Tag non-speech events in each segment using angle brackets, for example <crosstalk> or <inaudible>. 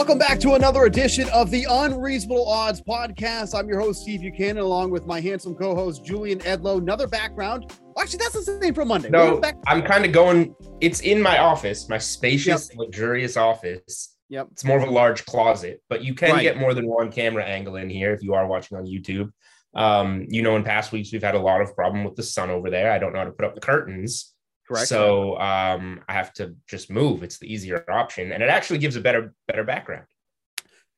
Welcome back to another edition of the Unreasonable Odds podcast. I'm your host, Steve Buchanan, along with my handsome co host, Julian Edlow. Another background. Actually, that's the same for Monday. No, I'm kind of going, it's in my office, my spacious, yep. luxurious office. Yep. It's more of a large closet, but you can right. get more than one camera angle in here if you are watching on YouTube. Um, you know, in past weeks, we've had a lot of problem with the sun over there. I don't know how to put up the curtains. Correct. So um, I have to just move. It's the easier option, and it actually gives a better better background.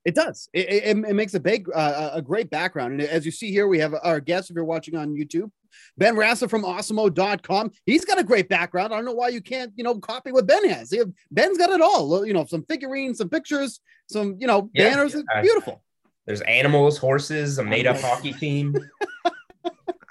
It does. It, it, it makes a big, uh, a great background. And as you see here, we have our guest. If you're watching on YouTube, Ben Rassa from Awesemo.com. He's got a great background. I don't know why you can't, you know, copy what Ben has. Ben's got it all. You know, some figurines, some pictures, some, you know, banners. Yeah, beautiful. There's animals, horses, a made up <laughs> hockey team.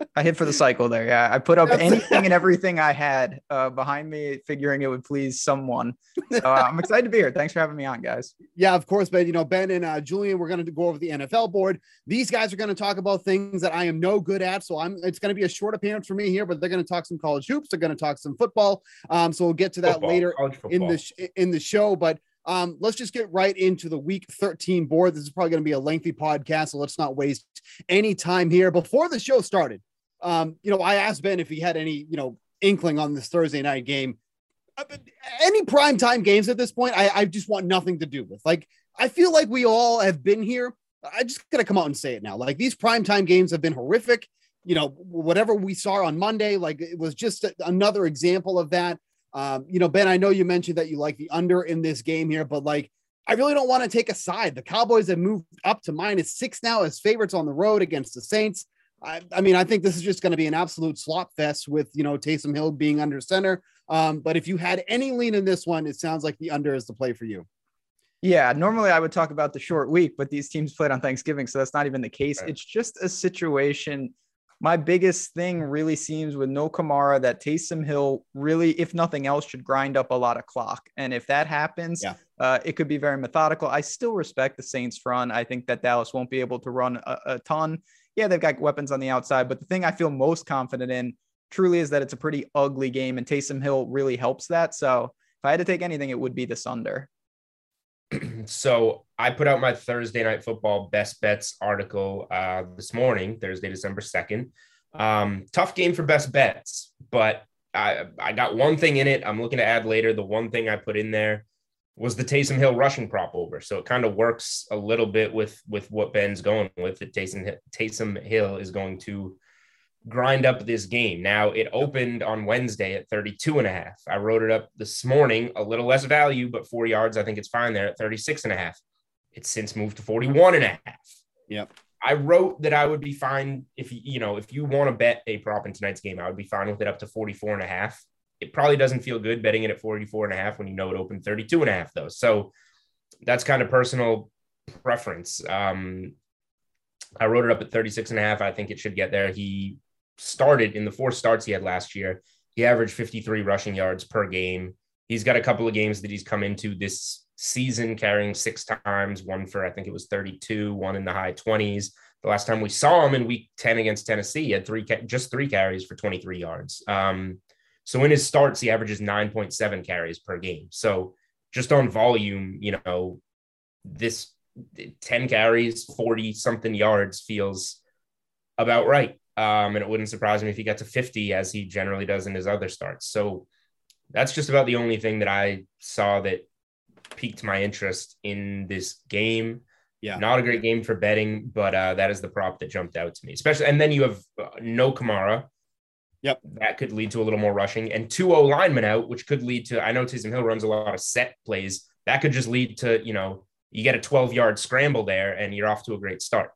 <laughs> I hit for the cycle there. Yeah, I put up anything and everything I had uh, behind me, figuring it would please someone. So uh, I'm excited to be here. Thanks for having me on, guys. Yeah, of course, Ben. You know, Ben and uh, Julian, we're going to go over the NFL board. These guys are going to talk about things that I am no good at. So I'm. It's going to be a short appearance for me here, but they're going to talk some college hoops. They're going to talk some football. Um, so we'll get to that football, later in the sh- in the show. But um, let's just get right into the week 13 board. This is probably going to be a lengthy podcast, so let's not waste any time here. Before the show started, um, you know, I asked Ben if he had any, you know, inkling on this Thursday night game. Uh, any prime time games at this point, I, I just want nothing to do with. Like, I feel like we all have been here. I just gotta come out and say it now. Like these prime time games have been horrific. You know, whatever we saw on Monday, like it was just another example of that. Um, you know, Ben, I know you mentioned that you like the under in this game here, but like I really don't want to take a side. The Cowboys have moved up to minus six now as favorites on the road against the Saints. I, I mean, I think this is just going to be an absolute slop fest with, you know, Taysom Hill being under center. Um, but if you had any lean in this one, it sounds like the under is the play for you. Yeah, normally I would talk about the short week, but these teams played on Thanksgiving, so that's not even the case. Right. It's just a situation. My biggest thing really seems with no Kamara that Taysom Hill really, if nothing else, should grind up a lot of clock. And if that happens, yeah. uh, it could be very methodical. I still respect the Saints front. I think that Dallas won't be able to run a, a ton yeah, they've got weapons on the outside, but the thing I feel most confident in truly is that it's a pretty ugly game, and Taysom Hill really helps that. So if I had to take anything, it would be the Sunder. <clears throat> so I put out my Thursday night football best bets article uh, this morning, Thursday, December 2nd. Um, tough game for best bets, but I, I got one thing in it. I'm looking to add later. The one thing I put in there was the Taysom Hill rushing prop over. So it kind of works a little bit with with what Ben's going with. that Taysom Taysom Hill is going to grind up this game. Now it opened on Wednesday at 32 and a half. I wrote it up this morning, a little less value, but four yards. I think it's fine there at 36 and a half. It's since moved to 41 and a half. Yep. I wrote that I would be fine if you know, if you want to bet a prop in tonight's game, I would be fine with it up to 44 and a half it probably doesn't feel good betting it at 44 and a half when you know it opened 32 and a half though. So that's kind of personal preference. Um, I wrote it up at 36 and a half. I think it should get there. He started in the four starts he had last year. He averaged 53 rushing yards per game. He's got a couple of games that he's come into this season carrying six times, one for I think it was 32, one in the high 20s. The last time we saw him in week 10 against Tennessee, he had three just three carries for 23 yards. Um, so in his starts, he averages 9.7 carries per game. So just on volume, you know, this 10 carries, 40 something yards feels about right. Um, and it wouldn't surprise me if he got to 50 as he generally does in his other starts. So that's just about the only thing that I saw that piqued my interest in this game. Yeah. Not a great game for betting, but uh, that is the prop that jumped out to me, especially. And then you have uh, no Kamara, Yep. That could lead to a little more rushing and two O linemen out, which could lead to, I know Taysom Hill runs a lot of set plays. That could just lead to, you know, you get a 12 yard scramble there and you're off to a great start.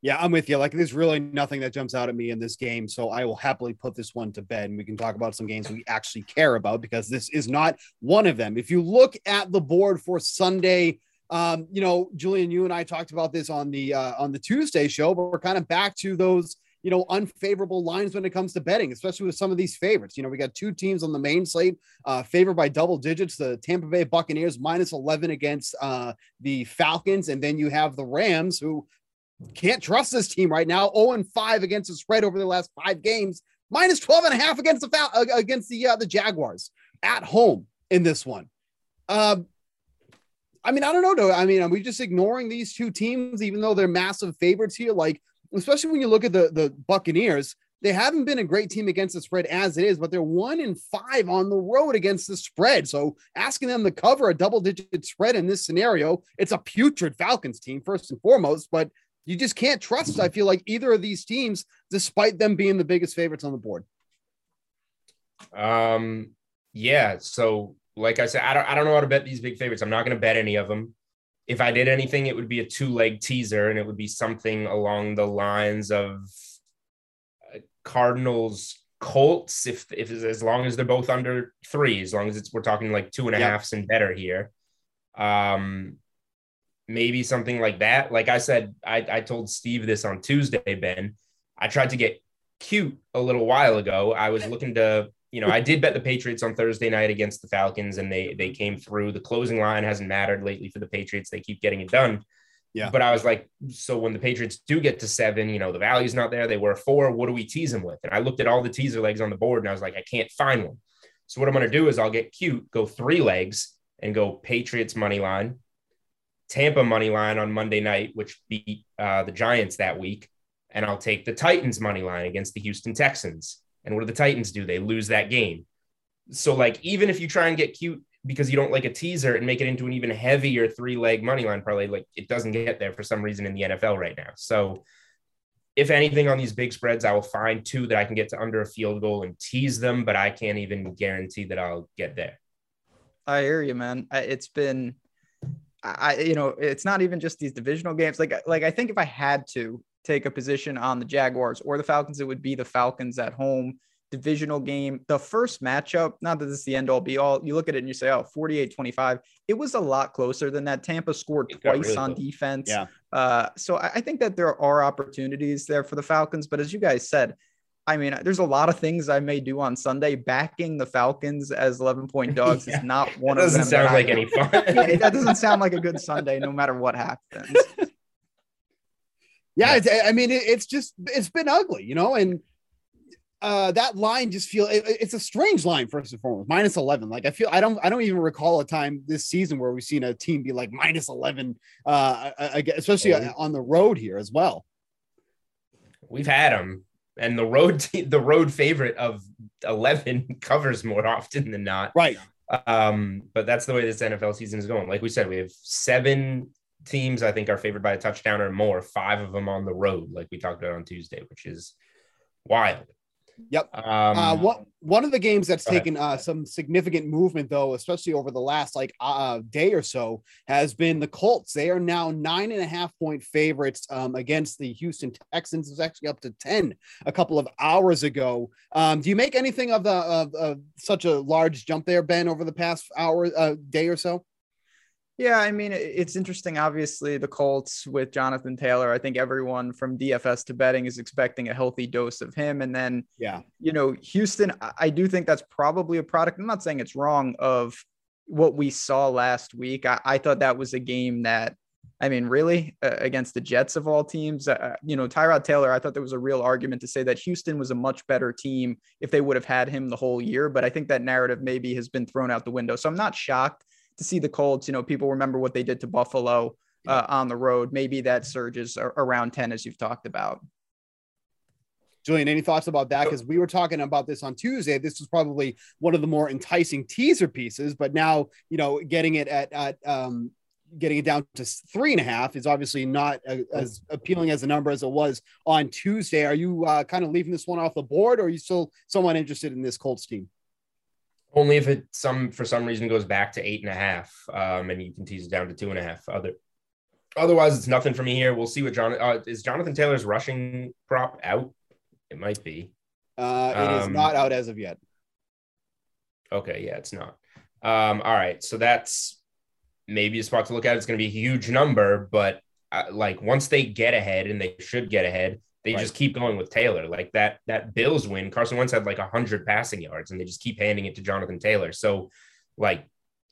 Yeah, I'm with you. Like, there's really nothing that jumps out at me in this game. So I will happily put this one to bed and we can talk about some games we actually care about because this is not one of them. If you look at the board for Sunday, um, you know, Julian, you and I talked about this on the uh, on the Tuesday show, but we're kind of back to those you know, unfavorable lines when it comes to betting, especially with some of these favorites. You know, we got two teams on the main slate uh, favored by double digits. The Tampa Bay Buccaneers minus 11 against uh, the Falcons. And then you have the Rams who can't trust this team right now 0 and 5 against the spread over the last five games, minus 12 and a half against the, Fal- against the, uh, the Jaguars at home in this one. Um, I mean, I don't know. Though. I mean, are we just ignoring these two teams, even though they're massive favorites here? Like, especially when you look at the the Buccaneers, they haven't been a great team against the spread as it is, but they're one in five on the road against the spread. So asking them to cover a double digit spread in this scenario, it's a putrid Falcons team first and foremost. But you just can't trust. I feel like either of these teams, despite them being the biggest favorites on the board. Um. Yeah. So like I said, I don't, I don't know how to bet these big favorites. I'm not going to bet any of them. If I did anything, it would be a two leg teaser, and it would be something along the lines of uh, Cardinals Colts. If if as long as they're both under three, as long as it's we're talking like two and a yep. halfs and better here. Um, maybe something like that. Like I said, I, I told Steve this on Tuesday, Ben. I tried to get cute a little while ago. I was looking to you know, I did bet the Patriots on Thursday night against the Falcons, and they they came through. The closing line hasn't mattered lately for the Patriots; they keep getting it done. Yeah. But I was like, so when the Patriots do get to seven, you know, the value's not there. They were four. What do we tease them with? And I looked at all the teaser legs on the board, and I was like, I can't find one. So what I'm going to do is I'll get cute, go three legs, and go Patriots money line, Tampa money line on Monday night, which beat uh, the Giants that week, and I'll take the Titans money line against the Houston Texans and what do the Titans do? They lose that game. So, like, even if you try and get cute because you don't like a teaser and make it into an even heavier three leg money line parlay, like it doesn't get there for some reason in the NFL right now. So, if anything on these big spreads, I will find two that I can get to under a field goal and tease them, but I can't even guarantee that I'll get there. I hear you, man. It's been, I, you know, it's not even just these divisional games. Like, like I think if I had to, take a position on the Jaguars or the Falcons, it would be the Falcons at home divisional game. The first matchup, not that this is the end all be all, you look at it and you say, oh, 48 25. It was a lot closer than that. Tampa scored twice really on defense. Yeah. Uh, so I, I think that there are opportunities there for the Falcons. But as you guys said, I mean, there's a lot of things I may do on Sunday. Backing the Falcons as 11 point <laughs> dogs yeah. is not one of them. Doesn't sound like any fun. <laughs> that doesn't sound like a good Sunday, no matter what happens. <laughs> Yeah, I mean, it, it's just it's been ugly, you know, and uh, that line just feel it, it's a strange line first and foremost minus 11 like i feel i don't i don't even recall a time this season where we've seen a team be like minus 11 uh especially oh. on the road here as well. We've had them and the road the road favorite of 11 <laughs> covers more often than not. Right. Um but that's the way this nfl season is going. Like we said we have seven teams I think are favored by a touchdown or more, five of them on the road, like we talked about on Tuesday, which is wild. Yep. Um, uh, what one of the games that's taken uh, some significant movement, though, especially over the last like uh, day or so, has been the Colts. They are now nine and a half point favorites um, against the Houston Texans. It's actually up to ten a couple of hours ago. Um, do you make anything of the of, of, such a large jump there, Ben, over the past hour, uh, day or so? Yeah, I mean, it's interesting. Obviously, the Colts with Jonathan Taylor, I think everyone from DFS to betting is expecting a healthy dose of him. And then, yeah, you know, Houston, I do think that's probably a product. I'm not saying it's wrong of what we saw last week. I, I thought that was a game that, I mean, really, uh, against the Jets of all teams, uh, you know, Tyrod Taylor, I thought there was a real argument to say that Houston was a much better team if they would have had him the whole year. But I think that narrative maybe has been thrown out the window. So I'm not shocked to see the Colts. You know, people remember what they did to Buffalo uh, on the road. Maybe that surges around 10, as you've talked about. Julian, any thoughts about that? Because we were talking about this on Tuesday. This was probably one of the more enticing teaser pieces, but now, you know, getting it at, at um, getting it down to three and a half is obviously not a, as appealing as a number as it was on Tuesday. Are you uh, kind of leaving this one off the board, or are you still somewhat interested in this Colts team? Only if it some for some reason goes back to eight and a half, um, and you can tease it down to two and a half. Other otherwise, it's nothing for me here. We'll see what John uh, is. Jonathan Taylor's rushing prop out. It might be. Uh, it um, is not out as of yet. Okay, yeah, it's not. Um, all right, so that's maybe a spot to look at. It's going to be a huge number, but uh, like once they get ahead, and they should get ahead, they right. just keep going with Taylor. Like that that Bills win, Carson Wentz had like 100 passing yards and they just keep handing it to Jonathan Taylor. So like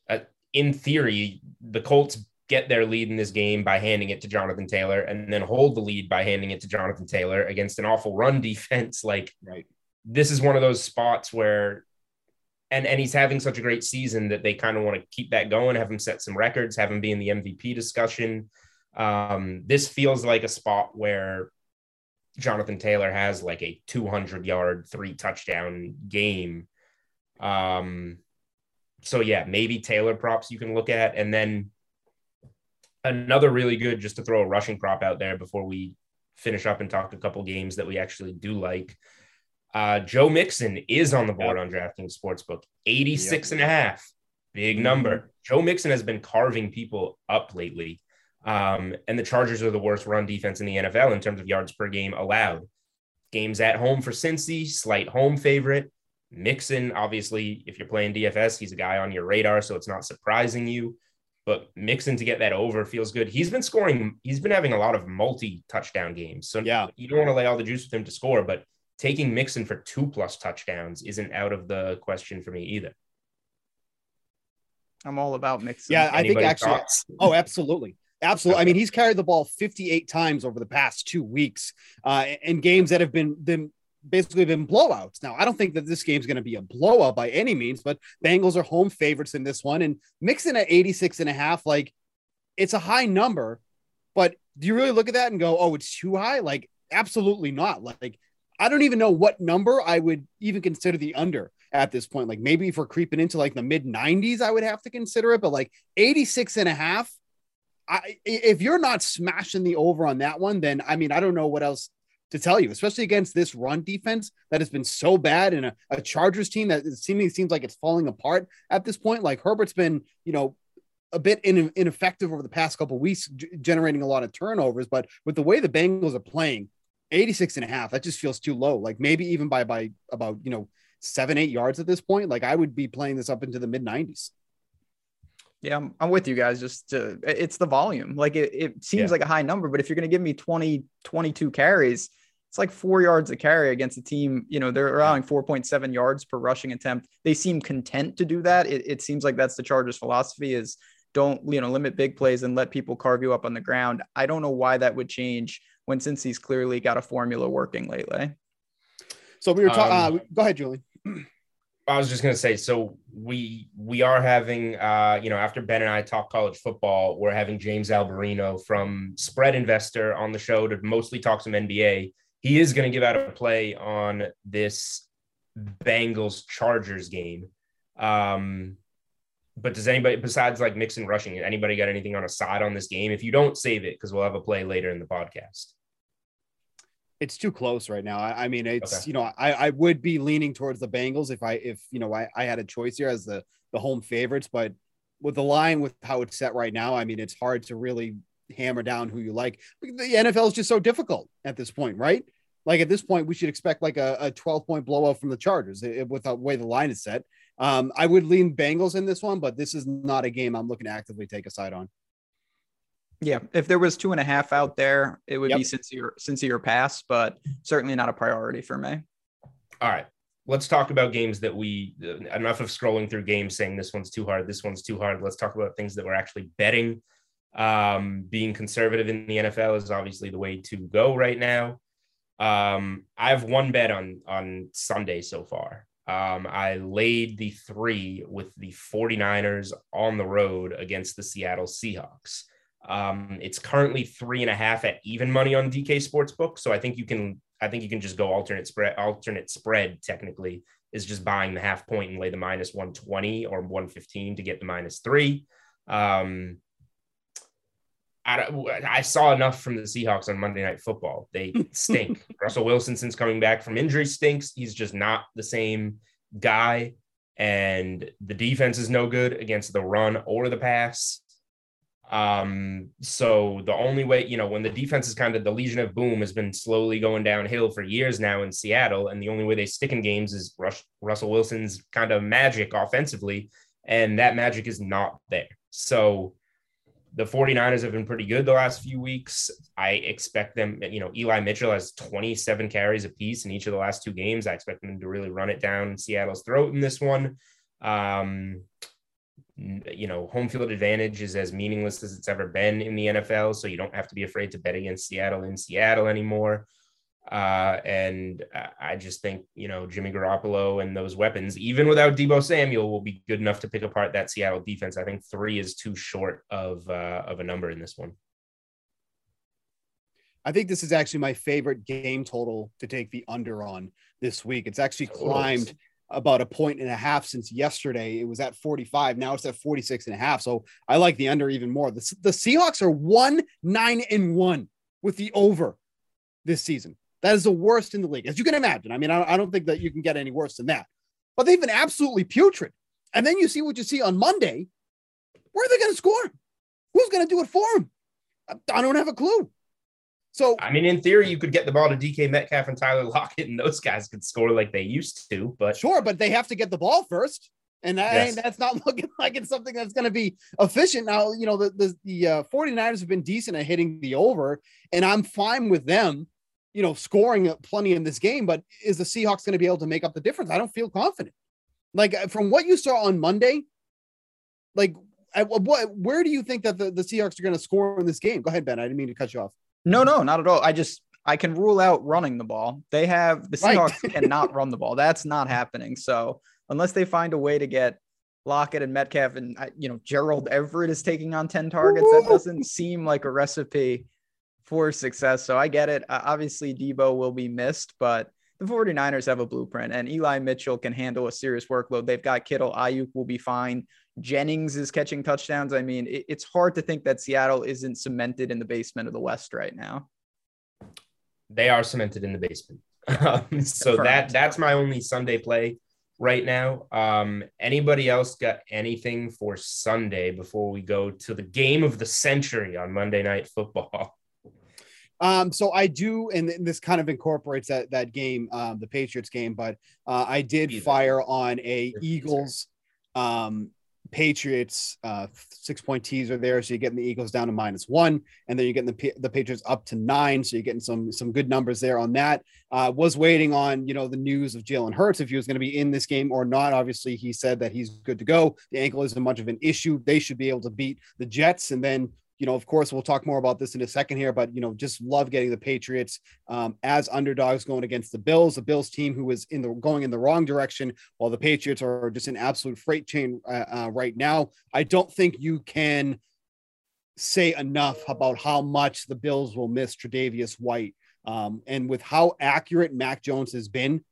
uh, in theory, the Colts get their lead in this game by handing it to Jonathan Taylor and then hold the lead by handing it to Jonathan Taylor against an awful run <laughs> defense like right. This is one of those spots where and and he's having such a great season that they kind of want to keep that going, have him set some records, have him be in the MVP discussion. Um, this feels like a spot where Jonathan Taylor has like a 200 yard, three touchdown game. Um, so yeah, maybe Taylor props you can look at, and then another really good just to throw a rushing prop out there before we finish up and talk a couple games that we actually do like. Uh, Joe Mixon is on the board on DraftKings Sportsbook, 86 yep. and a half. Big mm-hmm. number. Joe Mixon has been carving people up lately. Um, and the Chargers are the worst run defense in the NFL in terms of yards per game allowed. Games at home for Cincy, slight home favorite. Mixon, obviously, if you're playing DFS, he's a guy on your radar, so it's not surprising you. But Mixon to get that over feels good. He's been scoring, he's been having a lot of multi touchdown games. So yeah, you don't want to lay all the juice with him to score, but taking Mixon for two plus touchdowns isn't out of the question for me either. I'm all about Mixon. Yeah, I Anybody think actually. Thoughts? Oh, absolutely. Absolutely. I mean, he's carried the ball 58 times over the past two weeks uh, in games that have been, been basically been blowouts. Now, I don't think that this game's going to be a blowout by any means, but Bengals are home favorites in this one and Mixon at 86 and a half. Like it's a high number, but do you really look at that and go, oh, it's too high? Like, absolutely not. Like, I don't even know what number I would even consider the under at this point. Like, maybe if we're creeping into like the mid 90s, I would have to consider it, but like 86 and a half. I, if you're not smashing the over on that one, then I mean, I don't know what else to tell you, especially against this run defense that has been so bad and a, a Chargers team that it seemingly seems like it's falling apart at this point. Like Herbert's been, you know, a bit in, ineffective over the past couple weeks, g- generating a lot of turnovers. But with the way the Bengals are playing, 86 and a half, that just feels too low. Like maybe even by by about, you know, seven, eight yards at this point. Like I would be playing this up into the mid 90s. Yeah, I'm, I'm with you guys. Just to, it's the volume. Like it, it seems yeah. like a high number, but if you're going to give me 20, 22 carries, it's like four yards a carry against a team. You know, they're allowing 4.7 yards per rushing attempt. They seem content to do that. It, it seems like that's the Chargers' philosophy is don't, you know, limit big plays and let people carve you up on the ground. I don't know why that would change when Cincy's clearly got a formula working lately. So we were talking. Um, uh, go ahead, Julie. <clears throat> I was just gonna say, so we we are having, uh, you know, after Ben and I talk college football, we're having James Alberino from Spread Investor on the show to mostly talk some NBA he is to give out a play on this Bengals Chargers game. Um, but does anybody besides like Mixon rushing anybody got anything on a side on this game? If you don't save it, because we'll have a play later in the podcast. It's too close right now. I, I mean, it's okay. you know, I, I would be leaning towards the Bengals if I if you know I, I had a choice here as the the home favorites, but with the line with how it's set right now, I mean, it's hard to really hammer down who you like. The NFL is just so difficult at this point, right? Like at this point, we should expect like a, a 12 point blowout from the Chargers eh, with the way the line is set. Um, I would lean Bengals in this one, but this is not a game I'm looking to actively take a side on. Yeah, if there was two and a half out there, it would yep. be sincere, sincere pass, but certainly not a priority for me. All right, let's talk about games that we enough of scrolling through games saying this one's too hard, this one's too hard. Let's talk about things that we're actually betting um, being conservative in the NFL is obviously the way to go right now. Um, I have one bet on on Sunday so far. Um, I laid the three with the 49ers on the road against the Seattle Seahawks. Um, it's currently three and a half at even money on DK Sportsbook. So I think you can I think you can just go alternate spread alternate spread technically is just buying the half point and lay the minus 120 or 115 to get the minus three. Um, I, I saw enough from the Seahawks on Monday Night Football. They <laughs> stink. Russell Wilson, since coming back from injury, stinks. He's just not the same guy. And the defense is no good against the run or the pass. Um, so the only way, you know, when the defense is kind of the Legion of Boom has been slowly going downhill for years now in Seattle, and the only way they stick in games is Rush, Russell Wilson's kind of magic offensively, and that magic is not there. So the 49ers have been pretty good the last few weeks. I expect them, you know, Eli Mitchell has 27 carries apiece in each of the last two games. I expect them to really run it down Seattle's throat in this one. Um, you know, home field advantage is as meaningless as it's ever been in the NFL. So you don't have to be afraid to bet against Seattle in Seattle anymore. Uh, and I just think, you know, Jimmy Garoppolo and those weapons, even without Deebo Samuel, will be good enough to pick apart that Seattle defense. I think three is too short of uh, of a number in this one. I think this is actually my favorite game total to take the under on this week. It's actually climbed about a point and a half since yesterday. It was at 45. Now it's at 46 and a half. So I like the under even more. The, the Seahawks are one, nine, and one with the over this season. That is the worst in the league, as you can imagine. I mean, I, I don't think that you can get any worse than that. But they've been absolutely putrid. And then you see what you see on Monday. Where are they going to score? Who's going to do it for them? I don't have a clue. So I mean, in theory, you could get the ball to DK Metcalf and Tyler Lockett, and those guys could score like they used to. But sure, but they have to get the ball first, and that, yes. that's not <laughs> looking like it's something that's going to be efficient. Now, you know, the the, the uh, 49ers have been decent at hitting the over, and I'm fine with them, you know, scoring plenty in this game. But is the Seahawks going to be able to make up the difference? I don't feel confident. Like uh, from what you saw on Monday, like at what where do you think that the, the Seahawks are going to score in this game? Go ahead, Ben. I didn't mean to cut you off. No, no, not at all. I just I can rule out running the ball. They have the Seahawks right. cannot run the ball. That's not happening. So unless they find a way to get Lockett and Metcalf and you know Gerald Everett is taking on 10 targets, that doesn't seem like a recipe for success. So I get it. Uh, obviously Deebo will be missed, but the 49ers have a blueprint and Eli Mitchell can handle a serious workload. They've got Kittle, Aiyuk will be fine. Jennings is catching touchdowns. I mean, it, it's hard to think that Seattle isn't cemented in the basement of the West right now. They are cemented in the basement. <laughs> Um, so that that's my only Sunday play right now. Um, anybody else got anything for Sunday before we go to the game of the century on Monday Night Football? <laughs> Um, so I do, and this kind of incorporates that that game, um, the Patriots game, but uh, I did fire on a Eagles um, Patriots uh, six point teaser there, so you're getting the Eagles down to minus one, and then you're getting the the Patriots up to nine, so you're getting some some good numbers there on that. Uh, was waiting on you know the news of Jalen Hurts if he was going to be in this game or not. Obviously, he said that he's good to go. The ankle isn't much of an issue. They should be able to beat the Jets, and then you know, of course, we'll talk more about this in a second here, but you know, just love getting the Patriots um, as underdogs going against the Bills, the Bills team who is in the going in the wrong direction, while the Patriots are just an absolute freight train uh, uh, right now. I don't think you can say enough about how much the Bills will miss Tre'Davious White, um, and with how accurate Mac Jones has been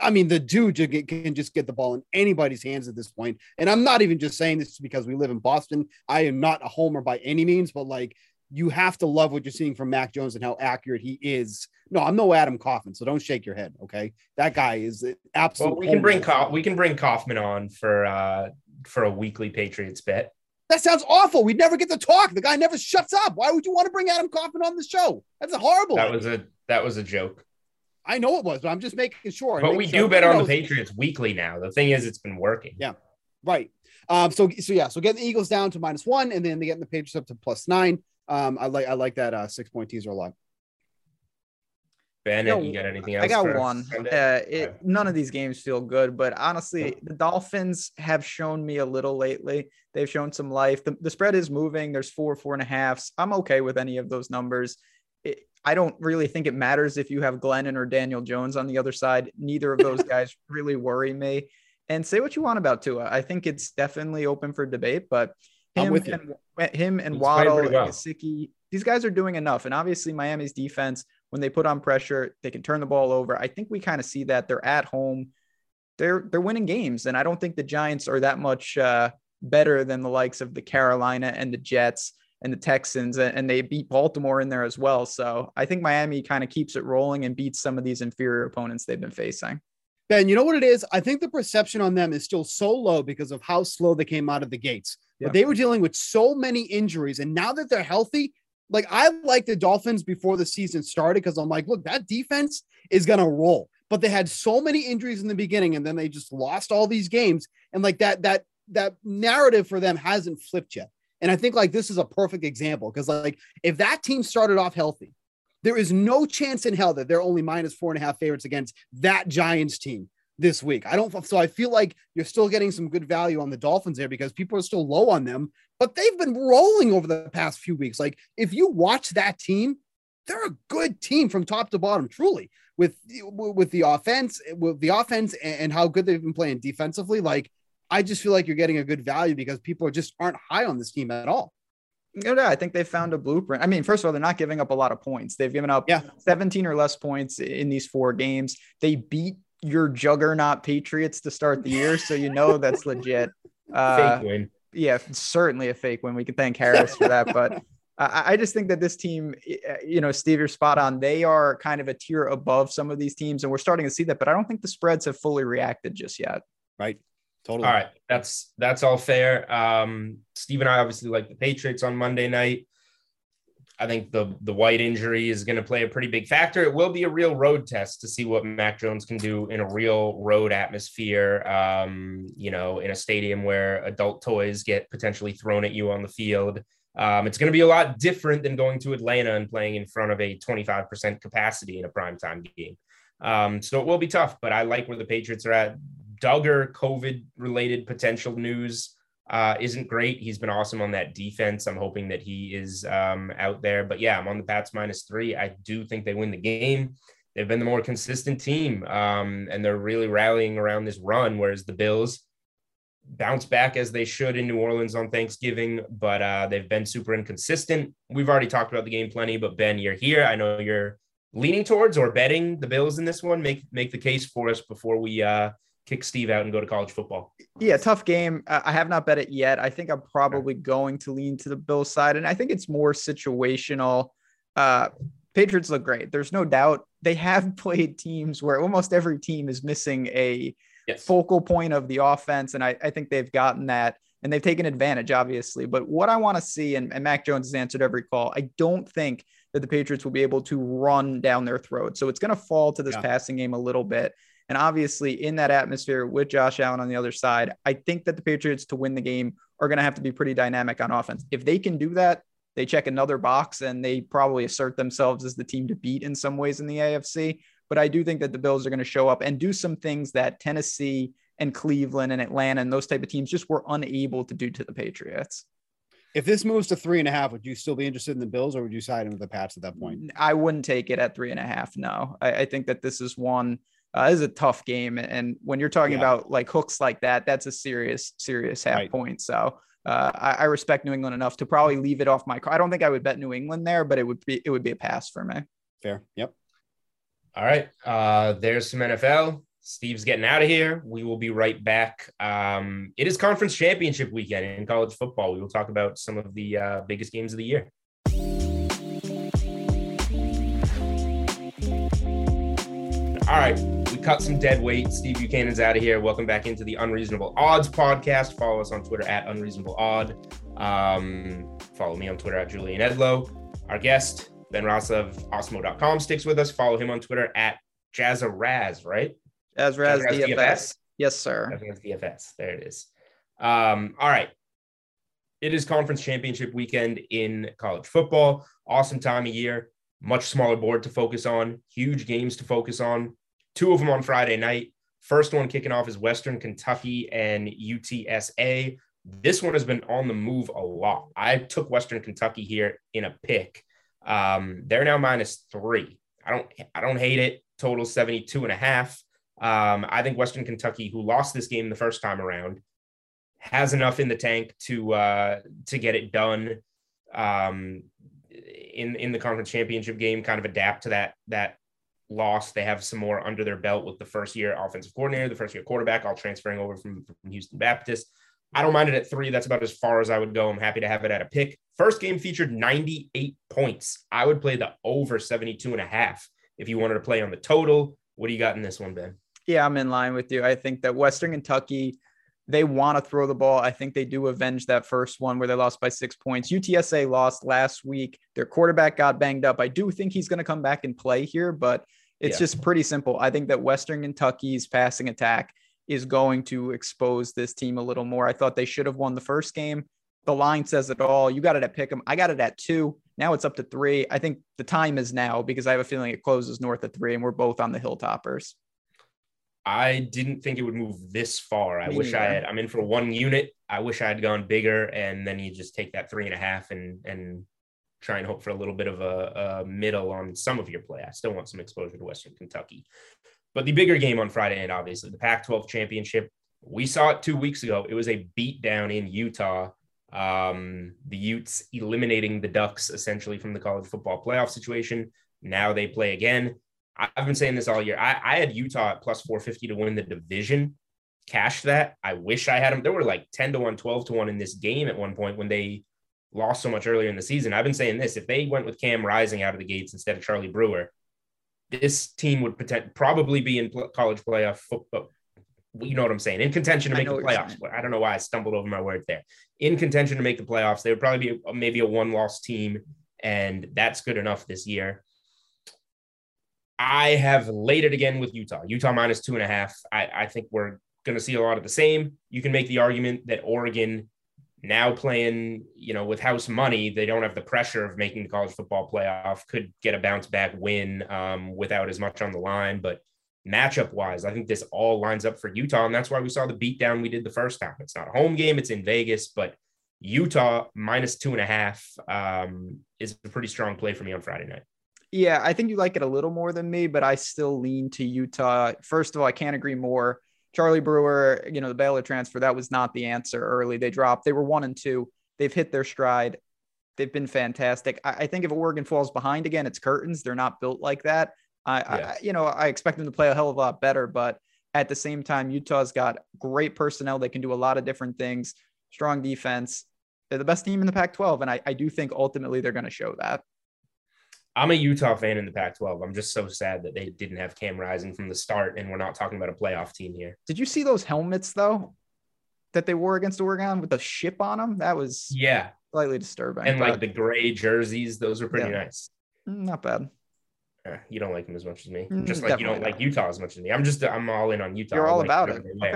I mean, the dude can just get the ball in anybody's hands at this point. And I'm not even just saying this because we live in Boston. I am not a homer by any means, but like you have to love what you're seeing from Mac Jones and how accurate he is. No, I'm no Adam Kaufman, so don't shake your head. Okay, that guy is absolutely. Well, we can bring Ka- we can bring Kaufman on for uh for a weekly Patriots bet. That sounds awful. We'd never get to talk. The guy never shuts up. Why would you want to bring Adam Kaufman on the show? That's a horrible. That was a that was a joke. I know it was, but I'm just making sure. But we sure do bet on the Patriots weekly now. The thing is, it's been working. Yeah, right. Um, so so yeah, so getting the Eagles down to minus one, and then they getting the Patriots up to plus nine. Um, I like I like that uh, six point teaser a lot. Ben, you got anything else? I got one. Uh, it, none of these games feel good, but honestly, the Dolphins have shown me a little lately. They've shown some life. The, the spread is moving. There's four, four and a halfs. I'm okay with any of those numbers. It, I don't really think it matters if you have Glennon or Daniel Jones on the other side. Neither of those <laughs> guys really worry me. And say what you want about Tua. I think it's definitely open for debate, but him and him and He's Waddle well. and Gesicki, these guys are doing enough. And obviously, Miami's defense, when they put on pressure, they can turn the ball over. I think we kind of see that they're at home. They're they're winning games, and I don't think the Giants are that much uh, better than the likes of the Carolina and the Jets and the Texans, and they beat Baltimore in there as well. So I think Miami kind of keeps it rolling and beats some of these inferior opponents they've been facing. Ben, you know what it is? I think the perception on them is still so low because of how slow they came out of the gates. Yeah. But they were dealing with so many injuries, and now that they're healthy, like I like the Dolphins before the season started because I'm like, look, that defense is gonna roll. But they had so many injuries in the beginning, and then they just lost all these games, and like that that that narrative for them hasn't flipped yet. And I think like this is a perfect example because like if that team started off healthy, there is no chance in hell that they're only minus four and a half favorites against that Giants team this week. I don't so I feel like you're still getting some good value on the Dolphins there because people are still low on them, but they've been rolling over the past few weeks. Like if you watch that team, they're a good team from top to bottom, truly. With with the offense, with the offense and how good they've been playing defensively, like I just feel like you're getting a good value because people just aren't high on this team at all. Yeah, I think they found a blueprint. I mean, first of all, they're not giving up a lot of points. They've given up yeah. 17 or less points in these four games. They beat your juggernaut Patriots to start the year, so you know that's <laughs> legit. Uh, fake win. Yeah, certainly a fake win. We can thank Harris for that, but <laughs> I, just think that this team, you know, Steve, you're spot on. They are kind of a tier above some of these teams, and we're starting to see that. But I don't think the spreads have fully reacted just yet. Right. Totally. All right, that's that's all fair. Um, Steve and I obviously like the Patriots on Monday night. I think the the White injury is going to play a pretty big factor. It will be a real road test to see what Mac Jones can do in a real road atmosphere. Um, you know, in a stadium where adult toys get potentially thrown at you on the field. Um, it's going to be a lot different than going to Atlanta and playing in front of a 25% capacity in a primetime game. Um, so it will be tough, but I like where the Patriots are at. Dugger COVID related potential news uh, isn't great. He's been awesome on that defense. I'm hoping that he is um, out there. But yeah, I'm on the Pats minus three. I do think they win the game. They've been the more consistent team, um, and they're really rallying around this run. Whereas the Bills bounce back as they should in New Orleans on Thanksgiving, but uh, they've been super inconsistent. We've already talked about the game plenty, but Ben, you're here. I know you're leaning towards or betting the Bills in this one. Make make the case for us before we uh, kick Steve out and go to college football. Yeah, tough game. I have not bet it yet. I think I'm probably going to lean to the Bills side, and I think it's more situational. Uh, Patriots look great. There's no doubt they have <laughs> played teams where almost every team is missing a yes. focal point of the offense, and I, I think they've gotten that and they've taken advantage, obviously. But what I want to see, and, and Mac Jones has answered every call, I don't think that the Patriots will be able to run down their throat. So it's going to fall to this yeah. passing game a little bit. And obviously, in that atmosphere with Josh Allen on the other side, I think that the Patriots to win the game are going to have to be pretty dynamic on offense. If they can do that, they check another box and they probably assert themselves as the team to beat in some ways in the AFC. But I do think that the Bills are going to show up and do some things that Tennessee and Cleveland and Atlanta and those type of teams just were unable to do to the Patriots. If this moves to three and a half, would you still be interested in the Bills or would you side in with the Pats at that point? I wouldn't take it at three and a half. No, I, I think that this is one uh, this is a tough game. And when you're talking yeah. about like hooks like that, that's a serious, serious half right. point. So uh, I, I, respect New England enough to probably leave it off my car. I don't think I would bet New England there, but it would be it would be a pass for me. Fair. Yep. All right. Uh, there's some NFL. Steve's getting out of here. We will be right back. Um, it is conference championship weekend in college football. We will talk about some of the uh, biggest games of the year. All right cut some dead weight. Steve Buchanan's out of here. Welcome back into the Unreasonable Odds podcast. Follow us on Twitter at Unreasonable Odd. Um, follow me on Twitter at Julian Edlow. Our guest, Ben Ross of Awesemo.com, sticks with us. Follow him on Twitter at Jazzaraz, right? Jazzaraz, DFS. DFS. Yes, sir. Jazzaraz DFS. There it is. Um, all right. It is conference championship weekend in college football. Awesome time of year. Much smaller board to focus on, huge games to focus on two of them on Friday night. First one kicking off is Western Kentucky and UTSA. This one has been on the move a lot. I took Western Kentucky here in a pick. Um, they're now minus three. I don't I don't hate it. Total 72 and a half. Um, I think Western Kentucky, who lost this game the first time around, has enough in the tank to uh, to get it done um, in in the conference championship game. Kind of adapt to that that loss. They have some more under their belt with the first year offensive coordinator, the first year quarterback, all transferring over from, from Houston Baptist. I don't mind it at three. That's about as far as I would go. I'm happy to have it at a pick. First game featured 98 points. I would play the over 72 and a half if you wanted to play on the total. What do you got in this one, Ben? Yeah, I'm in line with you. I think that Western Kentucky, they want to throw the ball. I think they do avenge that first one where they lost by six points. UTSA lost last week. Their quarterback got banged up. I do think he's going to come back and play here, but it's yeah. just pretty simple. I think that Western Kentucky's passing attack is going to expose this team a little more. I thought they should have won the first game. The line says it all. You got it at pick 'em. I got it at two. Now it's up to three. I think the time is now because I have a feeling it closes north of three and we're both on the Hilltoppers. I didn't think it would move this far. I Me wish I had. I'm in for one unit. I wish I had gone bigger, and then you just take that three and a half and and try and hope for a little bit of a, a middle on some of your play. I still want some exposure to Western Kentucky. But the bigger game on Friday night, obviously, the Pac 12 championship. We saw it two weeks ago. It was a beatdown in Utah. Um, the Utes eliminating the Ducks essentially from the college football playoff situation. Now they play again. I've been saying this all year. I, I had Utah at plus 450 to win the division. Cash that. I wish I had them. There were like 10 to 1, 12 to 1 in this game at one point when they lost so much earlier in the season. I've been saying this if they went with Cam Rising out of the gates instead of Charlie Brewer, this team would potent- probably be in college playoff football. You know what I'm saying? In contention to make the playoffs. I don't know why I stumbled over my words there. In contention to make the playoffs, they would probably be maybe a one loss team, and that's good enough this year. I have laid it again with Utah. Utah minus two and a half. I, I think we're going to see a lot of the same. You can make the argument that Oregon now playing, you know, with house money, they don't have the pressure of making the college football playoff, could get a bounce back win um, without as much on the line. But matchup wise, I think this all lines up for Utah. And that's why we saw the beatdown we did the first time. It's not a home game, it's in Vegas, but Utah minus two and a half um, is a pretty strong play for me on Friday night. Yeah, I think you like it a little more than me, but I still lean to Utah. First of all, I can't agree more. Charlie Brewer, you know, the Baylor transfer, that was not the answer early. They dropped, they were one and two. They've hit their stride. They've been fantastic. I, I think if Oregon falls behind again, it's curtains. They're not built like that. I, yeah. I, you know, I expect them to play a hell of a lot better, but at the same time, Utah's got great personnel. They can do a lot of different things, strong defense. They're the best team in the Pac 12. And I, I do think ultimately they're going to show that. I'm a Utah fan in the Pac 12. I'm just so sad that they didn't have Cam Rising from the start, and we're not talking about a playoff team here. Did you see those helmets, though, that they wore against Oregon with the ship on them? That was yeah, slightly disturbing. And but... like the gray jerseys, those were pretty yeah. nice. Not bad. Uh, you don't like them as much as me, mm, just like you don't not. like Utah as much as me. I'm just I'm all in on Utah. You're all like about it. Okay.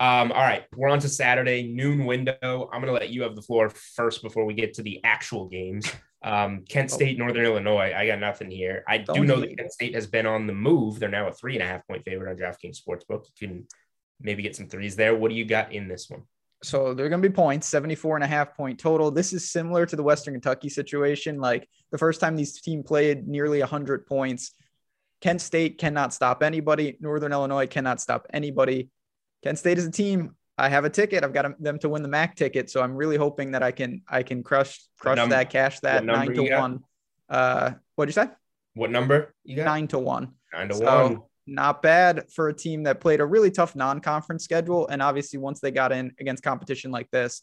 Um, all right, we're on to Saturday noon window. I'm gonna let you have the floor first before we get to the actual games. Um, Kent oh. State, Northern Illinois. I got nothing here. I do know that Kent State has been on the move. They're now a three and a half point favorite on DraftKings Sportsbook. You can maybe get some threes there. What do you got in this one? So they're going to be points, 74 and a half point total. This is similar to the Western Kentucky situation. Like the first time these team played nearly 100 points. Kent State cannot stop anybody. Northern Illinois cannot stop anybody. Kent State is a team I have a ticket. I've got them to win the MAC ticket, so I'm really hoping that I can I can crush crush number, that, cash that nine to one. Uh, what'd you say? What number you got? Nine to one. Nine to so, one. Not bad for a team that played a really tough non-conference schedule, and obviously once they got in against competition like this,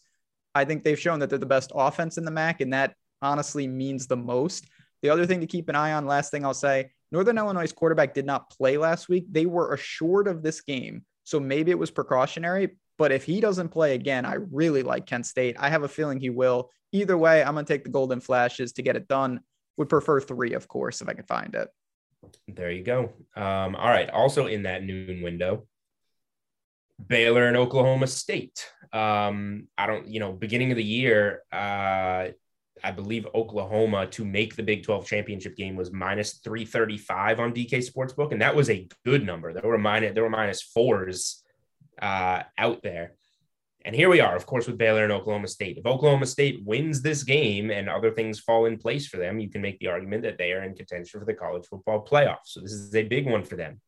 I think they've shown that they're the best offense in the MAC, and that honestly means the most. The other thing to keep an eye on, last thing I'll say, Northern Illinois' quarterback did not play last week. They were assured of this game. So maybe it was precautionary, but if he doesn't play again, I really like Kent State. I have a feeling he will. Either way, I'm going to take the Golden Flashes to get it done. Would prefer three, of course, if I can find it. There you go. Um, all right. Also in that noon window, Baylor and Oklahoma State. Um, I don't, you know, beginning of the year, uh, I believe Oklahoma to make the Big 12 championship game was minus 335 on DK Sportsbook. And that was a good number. There were minus, there were minus fours uh, out there. And here we are, of course, with Baylor and Oklahoma State. If Oklahoma State wins this game and other things fall in place for them, you can make the argument that they are in contention for the college football playoff. So this is a big one for them.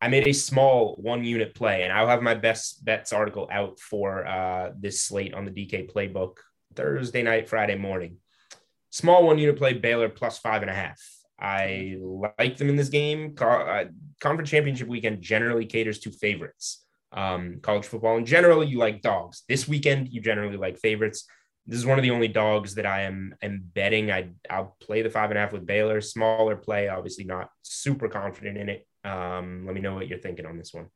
I made a small one unit play, and I'll have my best bets article out for uh, this slate on the DK playbook Thursday night, Friday morning. Small one unit play, Baylor plus five and a half. I like them in this game. Uh, conference championship weekend generally caters to favorites um, college football in general, you like dogs. This weekend, you generally like favorites. This is one of the only dogs that I am am betting. I I'll play the five and a half with Baylor. Smaller play, obviously not super confident in it. Um, let me know what you're thinking on this one.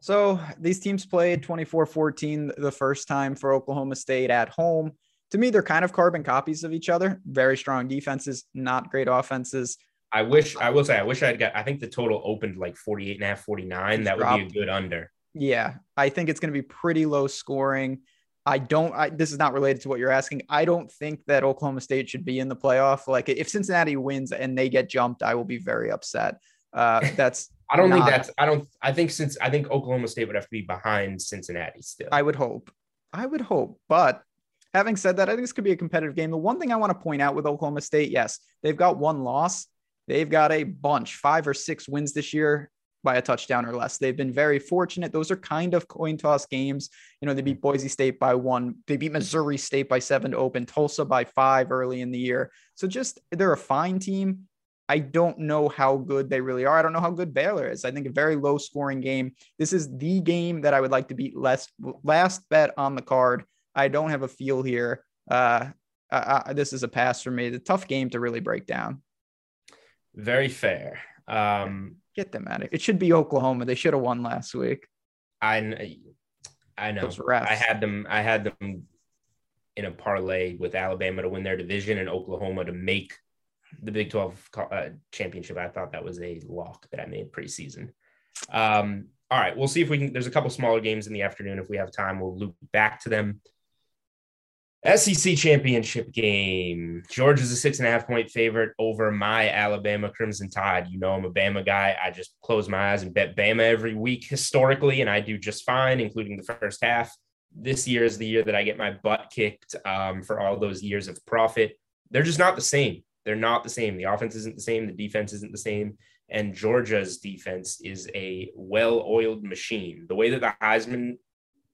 So these teams played 24-14 the first time for Oklahoma State at home. To me, they're kind of carbon copies of each other. Very strong defenses, not great offenses. I wish I will say I wish I'd got I think the total opened like 48 and a half, 49. That would be a good under. Yeah, I think it's going to be pretty low scoring. I don't. I, this is not related to what you're asking. I don't think that Oklahoma State should be in the playoff. Like if Cincinnati wins and they get jumped, I will be very upset. Uh, <laughs> that's. I don't not, think that's. I don't. I think since I think Oklahoma State would have to be behind Cincinnati still. I would hope. I would hope, but having said that, I think this could be a competitive game. The one thing I want to point out with Oklahoma State, yes, they've got one loss. They've got a bunch, five or six wins this year by a touchdown or less. They've been very fortunate. Those are kind of coin toss games. You know, they beat Boise State by one, they beat Missouri State by seven to open, Tulsa by five early in the year. So just they're a fine team. I don't know how good they really are. I don't know how good Baylor is. I think a very low scoring game. This is the game that I would like to beat less last bet on the card. I don't have a feel here. Uh, I, I, this is a pass for me. The tough game to really break down. Very fair. Um, Get them at it. It should be Oklahoma. They should have won last week. I I know. I had them. I had them in a parlay with Alabama to win their division and Oklahoma to make the Big 12 uh, championship. I thought that was a lock that I made preseason. Um, all right, we'll see if we can. There's a couple smaller games in the afternoon. If we have time, we'll loop back to them. SEC championship game. Georgia's a six and a half point favorite over my Alabama Crimson Tide. You know, I'm a Bama guy. I just close my eyes and bet Bama every week historically, and I do just fine, including the first half. This year is the year that I get my butt kicked um, for all those years of profit. They're just not the same. They're not the same. The offense isn't the same. The defense isn't the same. And Georgia's defense is a well oiled machine. The way that the Heisman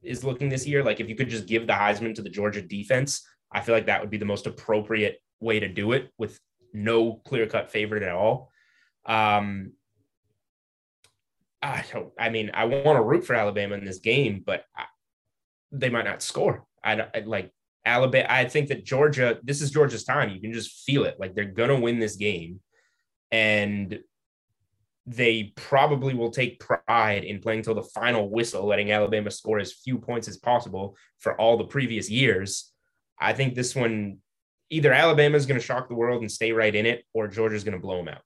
is looking this year, like if you could just give the Heisman to the Georgia defense, I feel like that would be the most appropriate way to do it with no clear cut favorite at all. Um, I don't, I mean, I want to root for Alabama in this game, but I, they might not score. I, I like Alabama. I think that Georgia, this is Georgia's time. You can just feel it. Like they're to win this game. And they probably will take pride in playing till the final whistle, letting Alabama score as few points as possible for all the previous years. I think this one, either Alabama is going to shock the world and stay right in it, or Georgia is going to blow them out.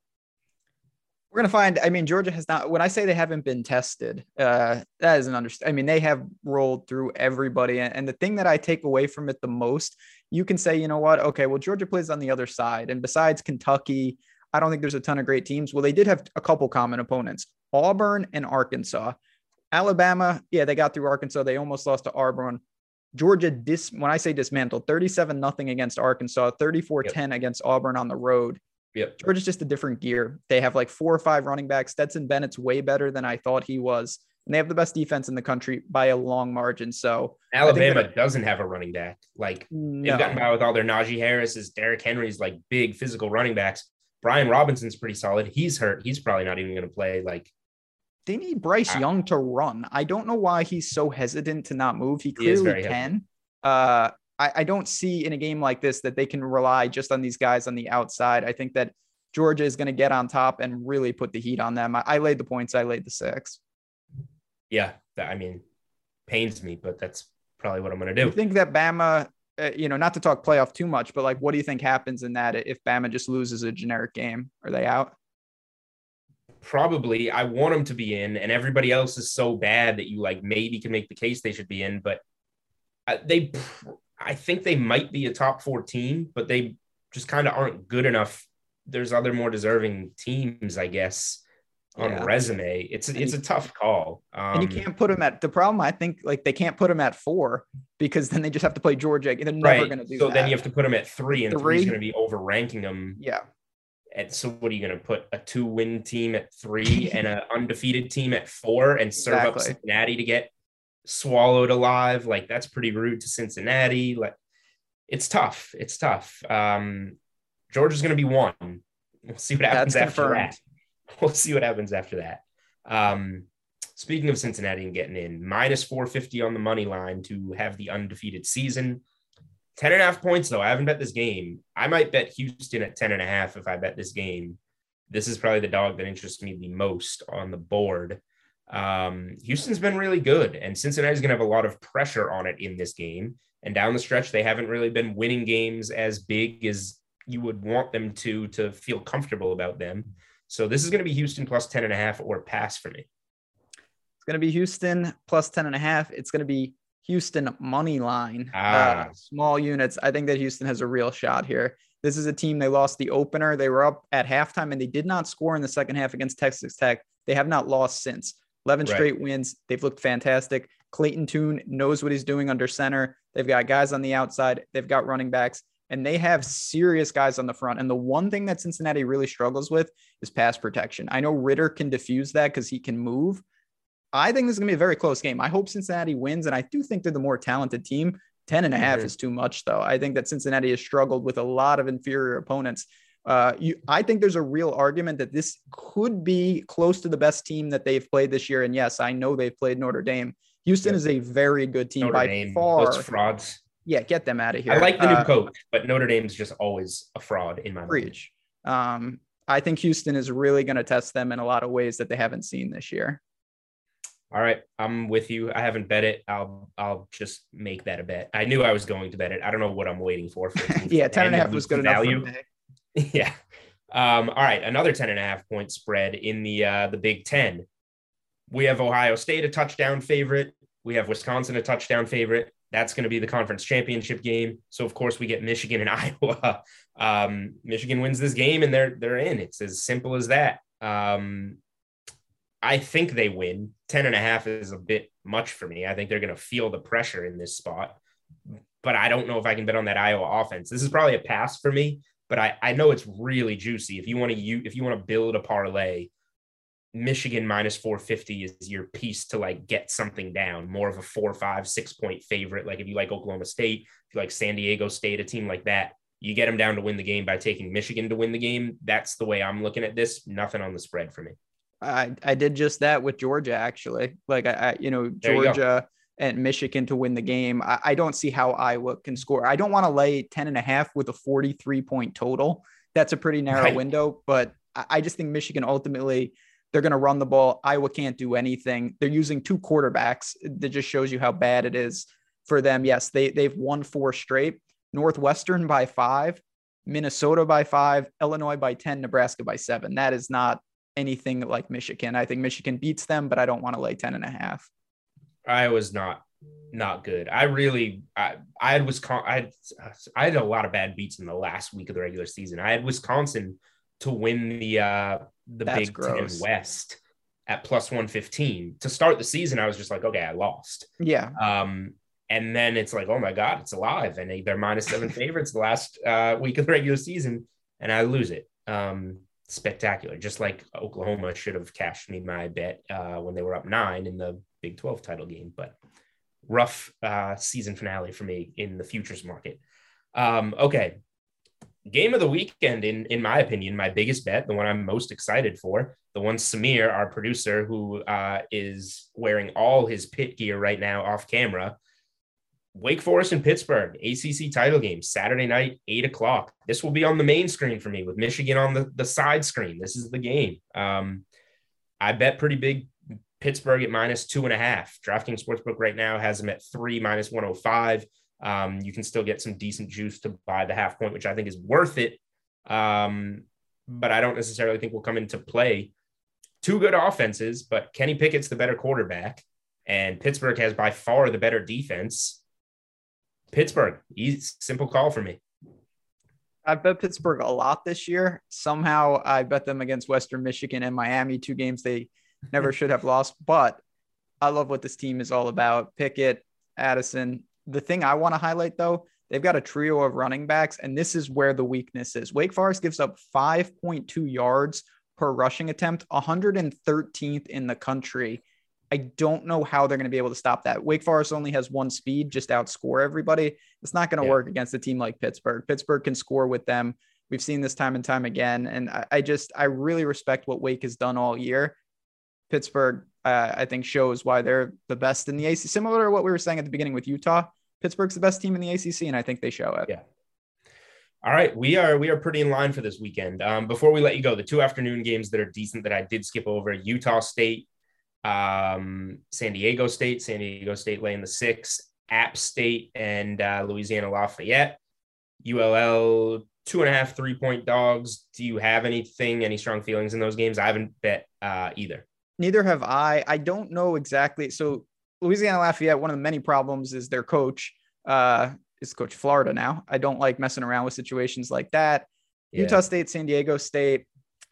We're going to find, I mean, Georgia has not, when I say they haven't been tested, uh, that is an understand. I mean, they have rolled through everybody. And the thing that I take away from it the most, you can say, you know what? Okay, well, Georgia plays on the other side. And besides Kentucky, I don't think there's a ton of great teams. Well, they did have a couple common opponents Auburn and Arkansas. Alabama, yeah, they got through Arkansas. They almost lost to Auburn. Georgia, dis, when I say dismantled, 37 nothing against Arkansas, 34 yep. 10 against Auburn on the road. Yep. Georgia's just a different gear. They have like four or five running backs. Stetson Bennett's way better than I thought he was. And they have the best defense in the country by a long margin. So Alabama that, doesn't have a running back. Like no. they've gotten by with all their Najee Harris's, Derrick Henry's like big physical running backs. Brian Robinson's pretty solid. He's hurt. He's probably not even going to play. Like they need Bryce Young to run. I don't know why he's so hesitant to not move. He clearly he can. Uh, I, I don't see in a game like this that they can rely just on these guys on the outside. I think that Georgia is going to get on top and really put the heat on them. I, I laid the points. I laid the six. Yeah, I mean, pains me, but that's probably what I'm going to do. I think that Bama you know, not to talk playoff too much, but like, what do you think happens in that if Bama just loses a generic game? Are they out? Probably. I want them to be in, and everybody else is so bad that you like maybe can make the case they should be in, but uh, they, I think they might be a top four team, but they just kind of aren't good enough. There's other more deserving teams, I guess on yeah. resume. It's and it's you, a tough call. Um, and you um, can't put them at the problem. I think like they can't put them at four because then they just have to play Georgia. And They're never right. going to do so that. then you have to put them at three, and three is going to be over ranking them. Yeah. And so what are you going to put a two win team at three <laughs> and an undefeated team at four and serve exactly. up Cincinnati to get swallowed alive? Like that's pretty rude to Cincinnati. Like it's tough. It's tough. Um, Georgia's going to be one. We'll see what happens that's after confirmed. that. <laughs> we'll see what happens after that. Um, speaking of Cincinnati and getting in, minus 450 on the money line to have the undefeated season. 10 and a half points, though. I haven't bet this game. I might bet Houston at 10 and a half if I bet this game. This is probably the dog that interests me the most on the board. Um, Houston's been really good, and Cincinnati's going to have a lot of pressure on it in this game. And down the stretch, they haven't really been winning games as big as you would want them to to feel comfortable about them. So this is going to be Houston plus 10 and a half or pass for me. It's going to be Houston plus 10 and a half. It's going to be Houston money line, uh, ah. uh, small units. I think that Houston has a real shot here. This is a team they lost the opener. They were up at halftime and they did not score in the second half against Texas Tech. They have not lost since. 11 right. straight wins. They've looked fantastic. Clayton Tune knows what he's doing under center. They've got guys on the outside, they've got running backs, and they have serious guys on the front. And the one thing that Cincinnati really struggles with is pass protection. I know Ridder can diffuse that because he can move. I think this is going to be a very close game. I hope Cincinnati wins, and I do think they're the more talented team. 10 and a half mm-hmm. is too much, though. I think that Cincinnati has struggled with a lot of inferior opponents. Uh, you, I think there's a real argument that this could be close to the best team that they've played this year. And yes, I know they've played Notre Dame. Houston is a very good team Notre by Dame, far. Those frauds. Yeah, get them out of here. I like the new uh, coach, but Notre Dame's just always a fraud in my breach. Um, I think Houston is really going to test them in a lot of ways that they haven't seen this year. All right, I'm with you. I haven't bet it. I'll I'll just make that a bet. I knew I was going to bet it. I don't know what I'm waiting for. for <laughs> yeah, 10 and a half was good value. enough. <laughs> yeah. Um, all right, another 10 and a half point spread in the uh, the Big Ten. We have Ohio State a touchdown favorite. We have Wisconsin a touchdown favorite. That's going to be the conference championship game. So of course we get Michigan and <laughs> Iowa. Um, Michigan wins this game and they're they're in. It's as simple as that. Um, I think they win. 10 and a half is a bit much for me. I think they're going to feel the pressure in this spot. But I don't know if I can bet on that Iowa offense. This is probably a pass for me, but I, I know it's really juicy. If you want to you if you want to build a parlay, Michigan minus 450 is your piece to like get something down, more of a four, five, six point favorite. Like if you like Oklahoma State, if you like San Diego State, a team like that, you get them down to win the game by taking Michigan to win the game. That's the way I'm looking at this. Nothing on the spread for me. I, I did just that with Georgia, actually. Like, I, I you know, Georgia you and Michigan to win the game. I, I don't see how Iowa can score. I don't want to lay 10 and a half with a 43 point total. That's a pretty narrow right. window, but I, I just think Michigan ultimately they're going to run the ball. Iowa can't do anything. They're using two quarterbacks. That just shows you how bad it is for them. Yes, they they've won four straight. Northwestern by five, Minnesota by five, Illinois by 10, Nebraska by seven. That is not anything like Michigan. I think Michigan beats them, but I don't want to lay 10 and a half. I was not not good. I really I, I had Wisconsin I had I had a lot of bad beats in the last week of the regular season. I had Wisconsin to win the uh the That's Big gross. Ten West at plus 115. To start the season, I was just like, okay, I lost. Yeah. Um, and then it's like, oh my God, it's alive. And they're minus seven <laughs> favorites the last uh, week of the regular season, and I lose it. Um, spectacular. Just like Oklahoma should have cashed me my bet uh, when they were up nine in the Big 12 title game, but rough uh, season finale for me in the futures market. Um, okay, game of the weekend, in in my opinion, my biggest bet, the one I'm most excited for, the one Samir, our producer, who uh, is wearing all his pit gear right now off camera. Wake Forest and Pittsburgh, ACC title game, Saturday night, eight o'clock. This will be on the main screen for me with Michigan on the, the side screen. This is the game. Um, I bet pretty big Pittsburgh at minus two and a half. DraftKings Sportsbook right now has them at three minus 105. Um, you can still get some decent juice to buy the half point, which I think is worth it. Um, but I don't necessarily think will come into play. Two good offenses, but Kenny Pickett's the better quarterback, and Pittsburgh has by far the better defense. Pittsburgh, easy, simple call for me. I bet Pittsburgh a lot this year. Somehow I bet them against Western Michigan and Miami, two games they never <laughs> should have lost. But I love what this team is all about. Pickett, Addison, the thing I want to highlight though, they've got a trio of running backs, and this is where the weakness is. Wake Forest gives up 5.2 yards per rushing attempt, 113th in the country. I don't know how they're going to be able to stop that. Wake Forest only has one speed, just outscore everybody. It's not going to yeah. work against a team like Pittsburgh. Pittsburgh can score with them. We've seen this time and time again. And I, I just, I really respect what Wake has done all year. Pittsburgh, uh, I think, shows why they're the best in the ACC. Similar to what we were saying at the beginning with Utah, Pittsburgh's the best team in the ACC, and I think they show it. Yeah. All right, we are we are pretty in line for this weekend. Um, before we let you go, the two afternoon games that are decent that I did skip over: Utah State, um, San Diego State. San Diego State laying the six. App State and uh, Louisiana Lafayette. ULL two and a half three point dogs. Do you have anything, any strong feelings in those games? I haven't bet uh, either. Neither have I. I don't know exactly. So Louisiana Lafayette, one of the many problems is their coach uh, is coach Florida now. I don't like messing around with situations like that. Yeah. Utah State, San Diego State.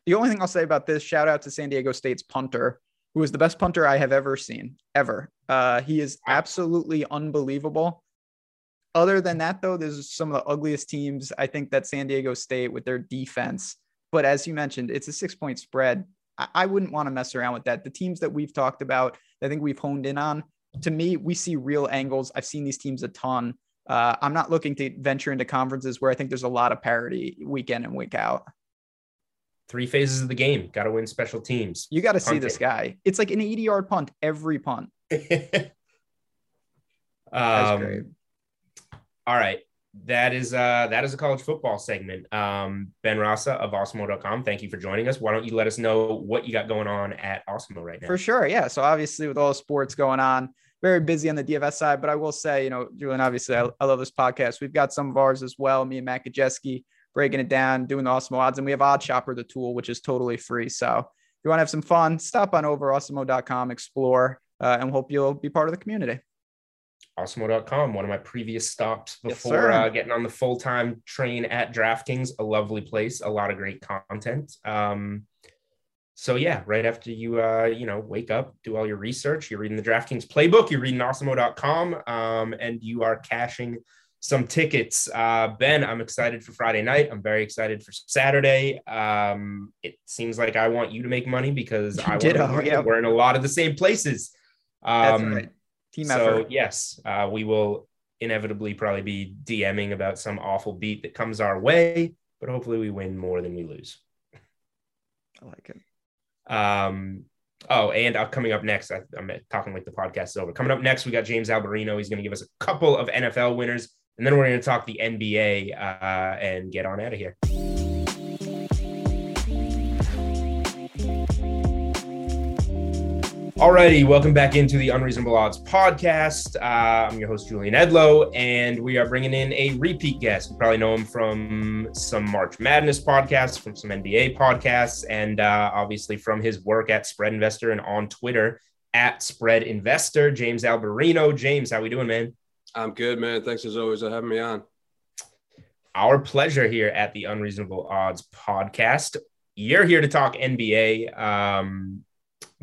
The only thing I'll say about this, shout out to San Diego State's punter. who is the best punter I have ever seen, ever. Uh, he is absolutely unbelievable. Other than that, though, there's some of the ugliest teams. I think that San Diego State with their defense. But as you mentioned, it's a six point spread. I, I wouldn't want to mess around with that. The teams that we've talked about, I think we've honed in on. To me, we see real angles. I've seen these teams a ton. Uh, I'm not looking to venture into conferences where I think there's a lot of parity week in and week out. Three phases of the game. Got to win special teams. You got to see this guy. It's like an 80 yard punt every punt. <laughs> um, great. All right. That is uh that is a college football segment. Um, Ben Rasa of Awesemo.com. Thank you for joining us. Why don't you let us know what you got going on at Awesemo right now? For sure. Yeah. So obviously with all the sports going on, very busy on the DFS side, but I will say, you know, Julian, obviously I, I love this podcast. We've got some of ours as well. Me and Matt Kajeski breaking it down, doing the Awesemo odds, and we have Odd Shopper, the tool, which is totally free. So if you want to have some fun, stop on over awesemo.com, explore, uh, and hope you'll be part of the community. Awesemo.com, one of my previous stops before yes, uh, getting on the full time train at DraftKings. A lovely place, a lot of great content. Um, so yeah, right after you uh, you know wake up, do all your research, you're reading the DraftKings playbook, you're reading Awesemo.com, um, and you are cashing some tickets. Uh, ben, I'm excited for Friday night. I'm very excited for Saturday. Um, it seems like I want you to make money because I want yep. we're in a lot of the same places. Um, That's right. Team so effort. yes, uh, we will inevitably probably be DMing about some awful beat that comes our way, but hopefully we win more than we lose. I like it. Um, oh, and uh, coming up next, I, am talking like the podcast is over. Coming up next, we got James Alberino. He's going to give us a couple of NFL winners, and then we're going to talk the NBA uh, and get on out of here. Alrighty, welcome back into the Unreasonable Odds podcast. Uh, I'm your host, Julian Edlow, and we are bringing in a repeat guest. You probably know him from some March Madness podcasts, from some NBA podcasts, and uh, obviously from his work at Spread Investor and on Twitter at Spread Investor. James Alberino. James, how we doing, man? I'm good, man. Thanks as always for having me on. Our pleasure here at the Unreasonable Odds podcast. You're here to talk NBA. Um,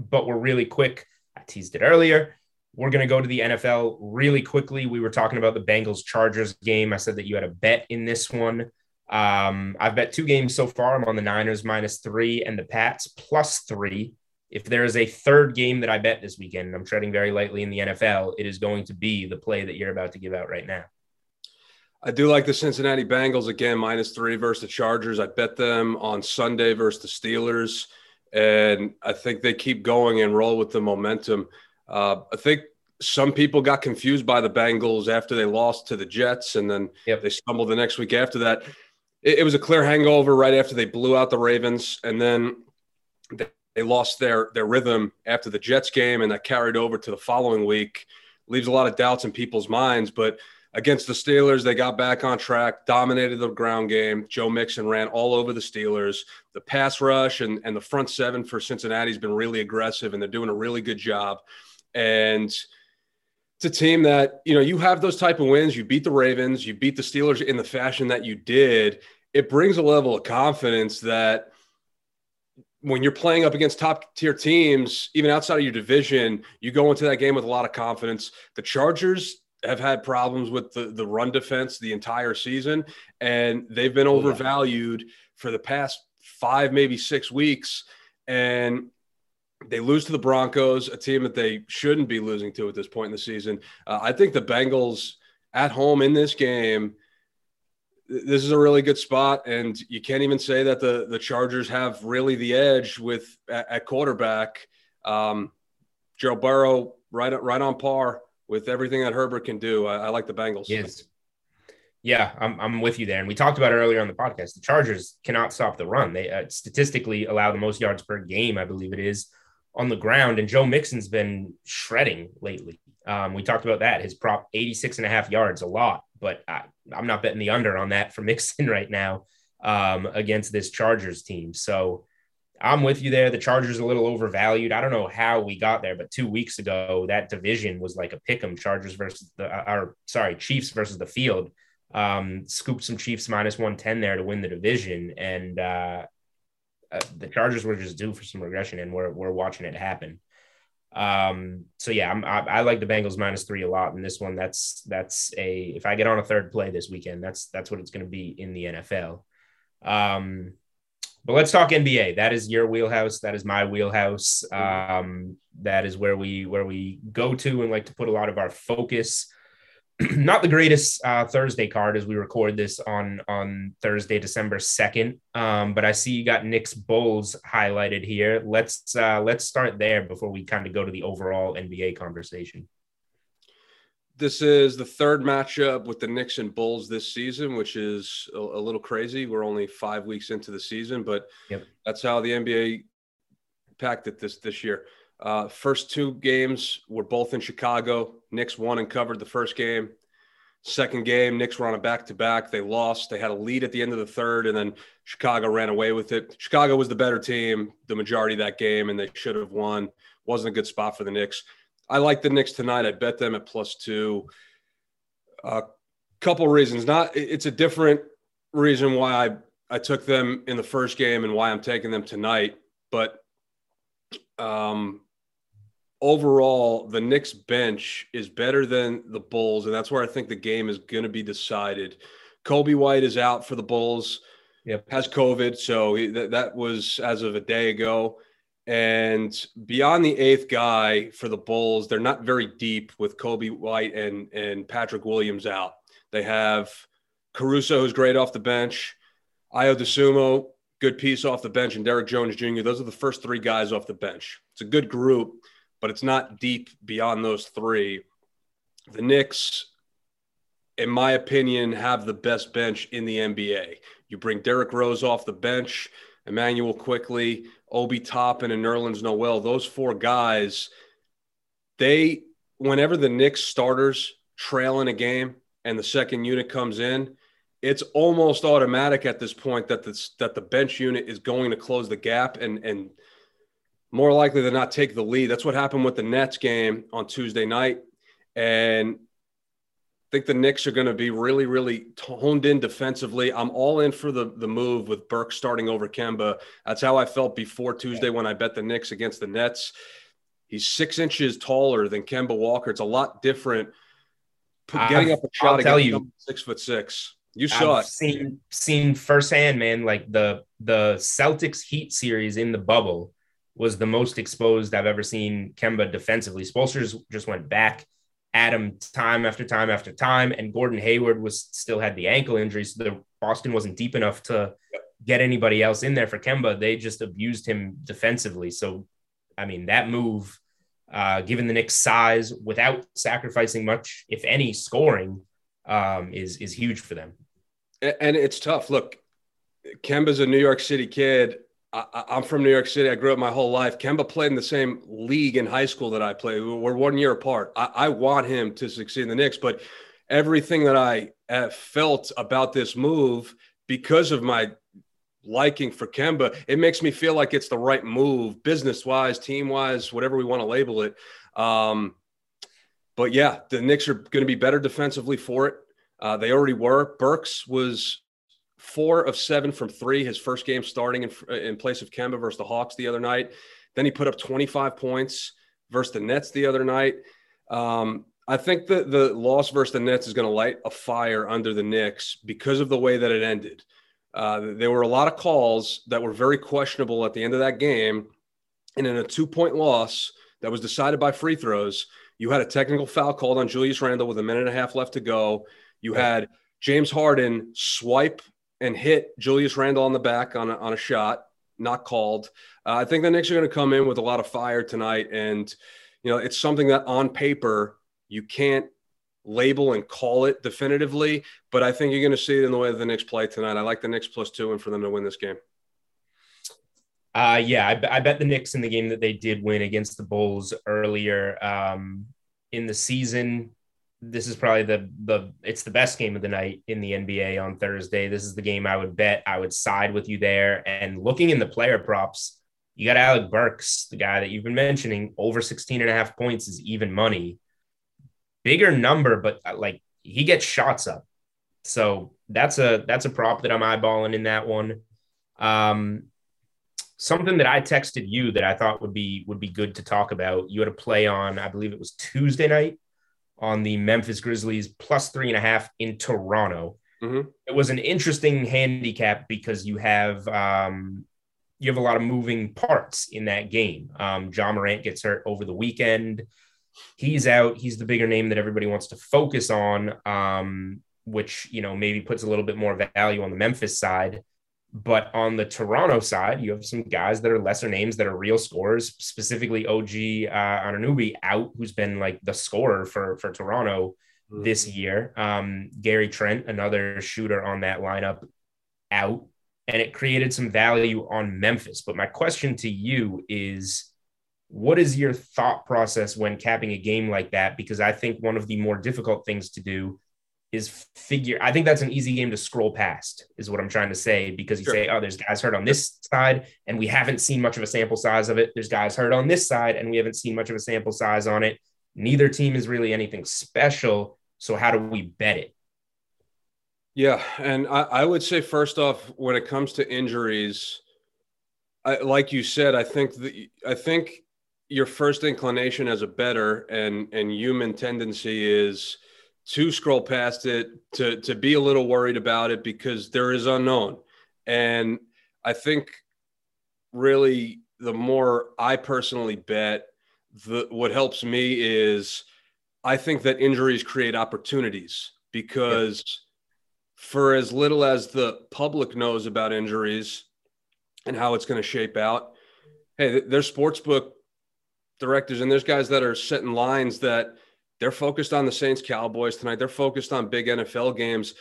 but we're really quick. I teased it earlier. We're going to go to the NFL really quickly. We were talking about the Bengals Chargers game. I said that you had a bet in this one. Um, I've bet two games so far. I'm on the Niners minus three and the Pats plus three. If there is a third game that I bet this weekend, I'm treading very lightly in the NFL, it is going to be the play that you're about to give out right now. I do like the Cincinnati Bengals again, minus three versus the Chargers. I bet them on Sunday versus the Steelers and I think they keep going and roll with the momentum. Uh, I think some people got confused by the Bengals after they lost to the Jets, and then yep. they stumbled the next week after that. It, it, was a clear hangover right after they blew out the Ravens, and then they, they lost their their rhythm after the Jets game, and that carried over to the following week. Leaves a lot of doubts in people's minds, but against the Steelers, they got back on track, dominated the ground game. Joe Mixon ran all over the Steelers. The pass rush and, and the front seven for Cincinnati has been really aggressive, and they're doing a really good job. And it's a team that, you know, you have those type of wins. You beat the Ravens, you beat the Steelers in the fashion that you did. It brings a level of confidence that when you're playing up against top tier teams, even outside of your division, you go into that game with a lot of confidence. The Chargers, have had problems with the, the run defense the entire season, and they've been overvalued for the past five, maybe six weeks. And they lose to the Broncos, a team that they shouldn't be losing to at this point in the season. Uh, I think the Bengals at home in this game, this is a really good spot, and you can't even say that the the Chargers have really the edge with at, at quarterback. Um, Joe Burrow right right on par with everything that Herbert can do. I, I like the Bengals. Yes. Yeah, I'm, I'm with you there. And we talked about earlier on the podcast. The Chargers cannot stop the run. They uh, statistically allow the most yards per game, I believe it is, on the ground. And Joe Mixon's been shredding lately. Um, we talked about that. His prop 86 and a half yards, a lot, but I, am not betting the under on that for <laughs> Mixon right now um, against this Chargers team. So I'm with you there. The Chargers a little overvalued. I don't know how we got there, but two weeks ago, that division was like a pick 'em Chargers versus the, uh, or sorry, Chiefs versus the field. Um, scooped some Chiefs minus 110 there to win the division. And uh, uh, the Chargers were just due for some regression, and we're, we're watching it happen. Um, so yeah, I, I like the Bengals minus three a lot in this one. That's that's a if I get on a third play this weekend, that's that's what it's going to be in the NFL. Um, but let's talk NBA. That is your wheelhouse. That is my wheelhouse. Um, that is where we where we go to and like to put a lot of our focus. <clears throat> Not the greatest uh, Thursday card as we record this on on Thursday, December second. Um, but I see you got Knicks Bulls highlighted here. Let's uh, let's start there before we kind of go to the overall NBA conversation. This is the third matchup with the Knicks and Bulls this season, which is a, a little crazy. We're only five weeks into the season, but yep. that's how the NBA packed it this this year. Uh, first two games were both in Chicago. Knicks won and covered the first game. Second game, Knicks were on a back to back. They lost. They had a lead at the end of the third, and then Chicago ran away with it. Chicago was the better team the majority of that game, and they should have won. Wasn't a good spot for the Knicks. I like the Knicks tonight. I bet them at plus two. A couple reasons. Not it's a different reason why I I took them in the first game and why I'm taking them tonight. But um, overall, the Knicks bench is better than the Bulls, and that's where I think the game is going to be decided. Coby White is out for the Bulls. Yep. Has COVID, so he, that was as of a day ago. And beyond the eighth guy for the Bulls, they're not very deep with Coby White and, and Patrick Williams out. They have Caruso, who's great off the bench, Ayo Dosunmu, good piece off the bench, and Derrick Jones Jr. Those are the first three guys off the bench. It's a good group, but it's not deep beyond those three. The Knicks, in my opinion, have the best bench in the NBA. You bring Derrick Rose off the bench, Immanuel Quickley, Obi Toppin, and Nerlens Noel, those four guys, they, whenever the Knicks starters trail in a game and the second unit comes in, it's almost automatic at this point that the, that the bench unit is going to close the gap and, and more likely than not take the lead. That's what happened with the Nets game on Tuesday night. And think the Knicks are going to be really, really honed in defensively. I'm all in for the the move with Burke starting over Kemba. That's how I felt before Tuesday when I bet the Knicks against the Nets. He's six inches taller than Kemba Walker. It's a lot different. Getting up a shot I'll tell you, six foot six. You saw I've it. Seen seen firsthand, man. Like the the Celtics Heat series in the bubble was the most exposed I've ever seen Kemba defensively. Spoelstra just went back him time after time after time. And Gordon Hayward was still had the ankle injury, so the Boston wasn't deep enough to get anybody else in there for Kemba. They just abused him defensively. So, I mean, that move, uh, given the Knicks' size, without sacrificing much, if any, scoring, um, is is huge for them. And it's tough. Look, Kemba's a New York City kid. I, am from New York City. I grew up my whole life. Kemba played in the same league in high school that I played. We're one year apart. I, I want him to succeed in the Knicks, but everything that I have felt about this move because of my liking for Kemba, it makes me feel like it's the right move, business wise, team wise, whatever we want to label it. Um, but yeah, the Knicks are going to be better defensively for it. Uh, they already were. Burks was four of seven from three, his first game starting in, in place of Kemba versus the Hawks the other night. Then he put up 25 points versus the Nets the other night. Um, I think that the loss versus the Nets is going to light a fire under the Knicks because of the way that it ended. Uh, there were a lot of calls that were very questionable at the end of that game. And in a two point loss that was decided by free throws, you had a technical foul called on Julius Randle with a minute and a half left to go. You had James Harden swipe and hit Julius Randle on the back on a, on a shot, not called. Uh, I think the Knicks are going to come in with a lot of fire tonight, and you know it's something that on paper you can't label and call it definitively, but I think you're going to see it in the way that the Knicks play tonight. I like the Knicks plus two and for them to win this game. Uh, yeah, I, I, bet the Knicks in the game that they did win against the Bulls earlier um, in the season this is probably the the it's the best game of the night in the NBA on Thursday. This is the game I would bet. I would side with you there. And looking in the player props, you got Alec Burks, the guy that you've been mentioning, over 16 and a half points is even money. Bigger number, but uh, like he gets shots up. So that's a that's a prop that I'm eyeballing in that one. Um something that I texted you that I thought would be would be good to talk about. You had a play on, I believe it was Tuesday night on the Memphis Grizzlies plus three and a half in Toronto. Mm-hmm. It was an interesting handicap because you have um, you have a lot of moving parts in that game. Um, Ja Morant gets hurt over the weekend. He's out. He's the bigger name that everybody wants to focus on, um, which you know maybe puts a little bit more value on the Memphis side. But on the Toronto side, you have some guys that are lesser names that are real scorers, specifically OG uh, Anunoby out, who's been like the scorer for for Toronto mm-hmm. this year. Um, Gary Trent, another shooter on that lineup, out, and it created some value on Memphis. But my question to you is, what is your thought process when capping a game like that? Because I think one of the more difficult things to do is figure. I think that's an easy game to scroll past, is what I'm trying to say. Because you sure. say, oh, there's guys hurt on this side, and we haven't seen much of a sample size of it. There's guys hurt on this side, and we haven't seen much of a sample size on it. Neither team is really anything special. So how do we bet it? Yeah, and I, I would say first off, when it comes to injuries, I, like you said, I think the I think your first inclination as a bettor and and human tendency is to scroll past it, to to be a little worried about it because there is unknown. And I think really the more I personally bet, the what helps me is I think that injuries create opportunities because yeah. for as little as the public knows about injuries and how it's going to shape out, hey, there's sports book directors and there's guys that are setting lines that – they're focused on the Saints Cowboys tonight. They're focused on big NFL games.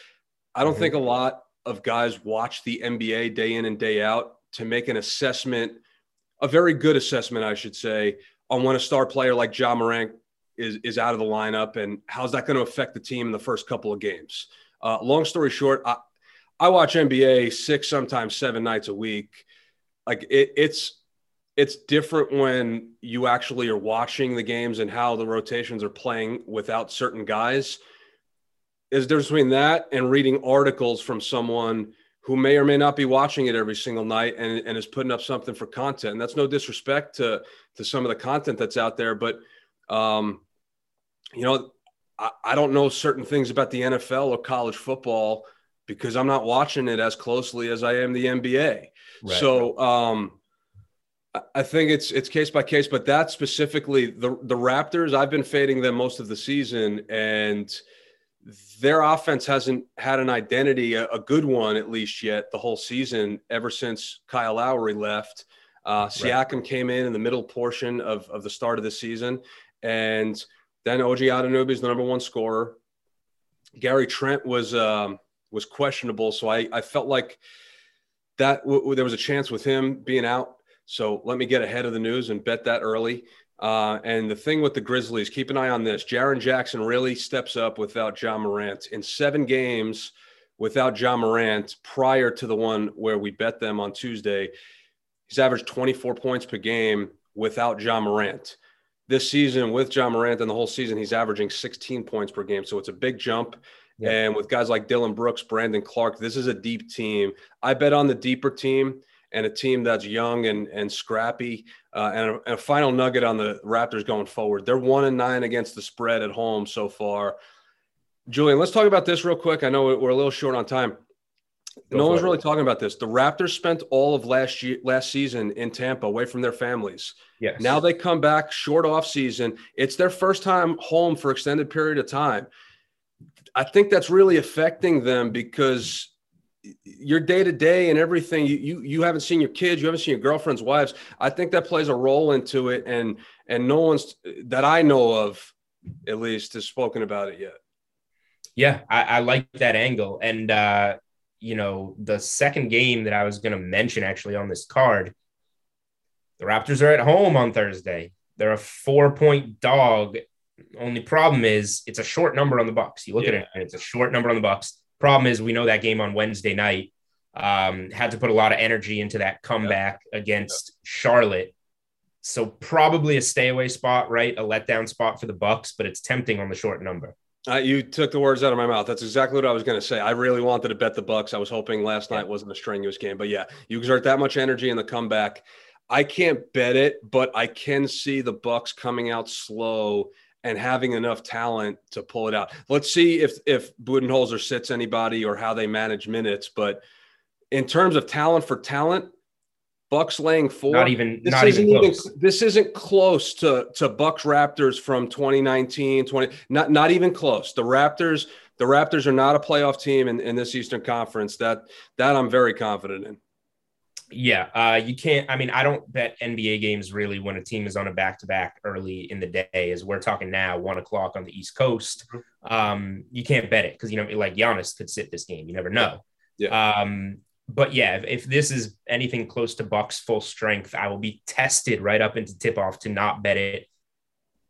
I don't mm-hmm. think a lot of guys watch the NBA day in and day out to make an assessment, a very good assessment, I should say, on when a star player like Ja Morant is, is out of the lineup and how's that going to affect the team in the first couple of games. Uh, long story short, I, I watch NBA six, sometimes seven nights a week. Like it, it's it's different when you actually are watching the games and how the rotations are playing without certain guys. Is there between that and reading articles from someone who may or may not be watching it every single night and, and is putting up something for content. And that's no disrespect to to some of the content that's out there, but um, you know, I, I don't know certain things about the NFL or college football because I'm not watching it as closely as I am the NBA. Right. So um, I think it's it's case by case, but that specifically the the Raptors, I've been fading them most of the season, and their offense hasn't had an identity, a, a good one at least yet, the whole season ever since Kyle Lowry left. Uh, Siakam right. came in in the middle portion of, of the start of the season, and then OG Anunoby is the number one scorer. Gary Trent was um, was questionable, so I I felt like that w- there was a chance with him being out so let me get ahead of the news and bet that early. Uh, and the thing with the Grizzlies, keep an eye on this. Jaren Jackson really steps up without Ja Morant. In seven games without Ja Morant prior to the one where we bet them on Tuesday, he's averaged 24 points per game without Ja Morant. This season, with Ja Morant and the whole season, he's averaging 16 points per game. So it's a big jump. Yeah. And with guys like Dillon Brooks, Brandon Clarke, this is a deep team. I bet on the deeper team and a team that's young and and scrappy. Uh, and, a, and, a, final nugget on the Raptors going forward. They're one and nine against the spread at home so far. Julian, let's talk about this real quick. I know we're a little short on time. Go no one's it. really talking about this. The Raptors spent all of last year, last season in Tampa, away from their families. Yes. Now they come back short off season. It's their first time home for extended period of time. I think that's really affecting them because your day to day and everything you, you you haven't seen your kids you haven't seen your girlfriend's wives i think that plays a role into it. And and no one's that i know of at least has spoken about it yet. Yeah i, I like that angle. And uh you know the second game that i was going to mention actually on this card the raptors are at home on thursday. They're a four point dog. Only problem is it's a short number on the bucks. You look yeah. at it and it's a short number on the bucks Problem is, we know that game on Wednesday night um, had to put a lot of energy into that comeback against. Charlotte. So probably a stay away spot, right? A letdown spot for the Bucks, but it's tempting on the short number. Uh, you took the words out of my mouth. That's exactly what I was going to say. I really wanted to bet the Bucks. I was hoping last night wasn't a strenuous game, but yeah, you exert that much energy in the comeback. I can't bet it, but I can see the Bucks coming out slow and having enough talent to pull it out. Let's see if if Budenholzer sits anybody or how they manage minutes. But in terms of talent for talent, Bucks laying four. Not even. This not isn't even, even, This isn't close to to Bucks Raptors from 2019, 20. Not not even close. The Raptors. The Raptors are not a playoff team in, in this Eastern Conference. That that I'm very confident in. Yeah, uh, you can't. I mean, I don't bet NBA games really when a team is on a back to back early in the day, as we're talking now, one o'clock on the East Coast. Mm-hmm. Um, you can't bet it because you know, like Giannis could sit this game. You never know. Yeah. Um, but yeah, if, if, this is anything close to Bucks full strength, I will be tested right up into tip off to not bet it.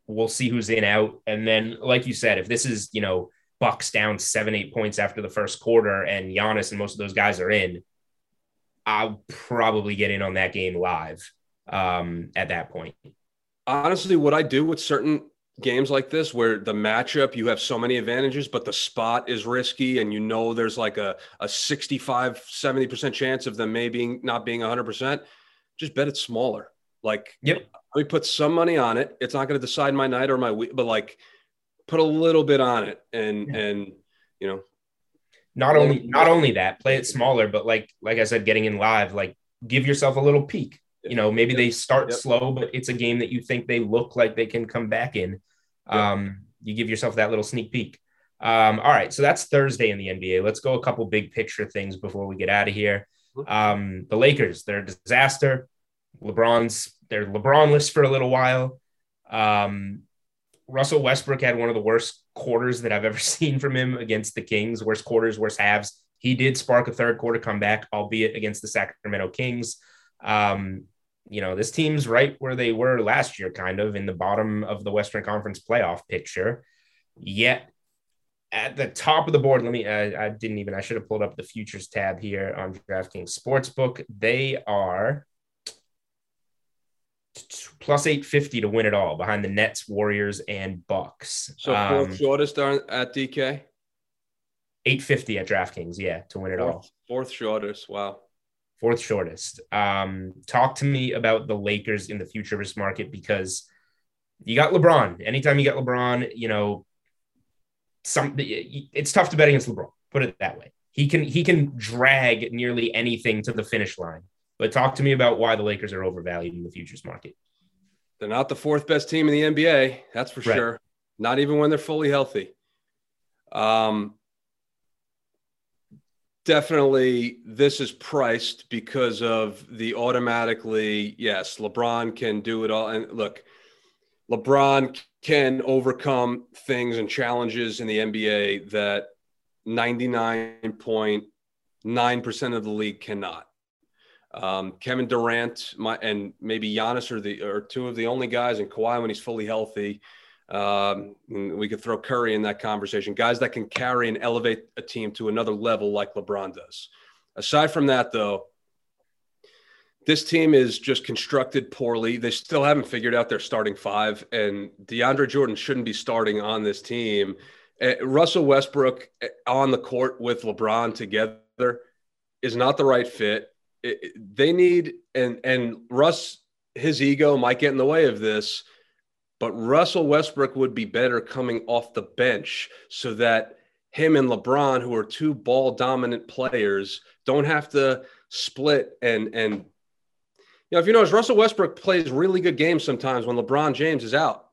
We'll see who's in out, and then, like you said, if this is you know Bucks down seven eight points after the first quarter, and Giannis and most of those guys are in, I'll probably get in on that game live um, at that point. Honestly, what I do with certain games like this where the matchup you have so many advantages but the spot is risky and you know there's like a, a 65 70% chance of them maybe not being 100% just bet it smaller like yep let me put some money on it it's not going to decide my night or my week but like put a little bit on it and yeah. and you know not only not only that play it smaller but like like i said getting in live like give yourself a little peek you know maybe they start yep. slow but it's a game that you think they look like they can come back in um, you give yourself that little sneak peek. Um, all right, so that's Thursday in the NBA. Let's go a couple big picture things before we get out of here. Um, the Lakers, they're a disaster. LeBron's they're LeBronless for a little while. Um, Russell Westbrook had one of the worst quarters that I've ever <laughs> seen from him against the Kings. Worst quarters, worst halves. He did spark a third quarter comeback, albeit against the Sacramento Kings. Um, you know, this team's right where they were last year, kind of in the bottom of the Western Conference playoff picture. Yet at the top of the board, let me, I, I didn't even, I should have pulled up the futures tab here on DraftKings Sportsbook. They are plus 850 to win it all behind the Nets, Warriors, and Bucks. So fourth um, shortest at DK? 850 at DraftKings, yeah, to win it fourth, all. Fourth shortest. Wow fourth shortest. Um, talk to me about the Lakers in the future of this market because you got LeBron. Anytime you get LeBron, you know, some it's tough to bet against LeBron. Put it that way. He can he can drag nearly anything to the finish line. But talk to me about why the Lakers are overvalued in the futures market. They're not the fourth best team in the NBA, that's for right. sure. Not even when they're fully healthy. Um, definitely this is priced because of the automatically yes lebron can do it all and look lebron can overcome things and challenges in the nba that 99.9% of the league cannot um, Kevin Durant, my, and maybe Giannis are the are two of the only guys, and Kawhi when he's fully healthy, um, we could throw Curry in that conversation. Guys that can carry and elevate a team to another level like LeBron does. Aside from that, though, this team is just constructed poorly. They still haven't figured out their starting five, and DeAndre Jordan shouldn't be starting on this team. Uh, Russell Westbrook eh, on the court with LeBron together is not the right fit. It, it, they need and and Russ, his ego might get in the way of this but Russell Westbrook would be better coming off the bench so that him and LeBron, who are two ball dominant players, don't have to split and and you know if you notice Russell Westbrook plays really good games sometimes when LeBron James is out,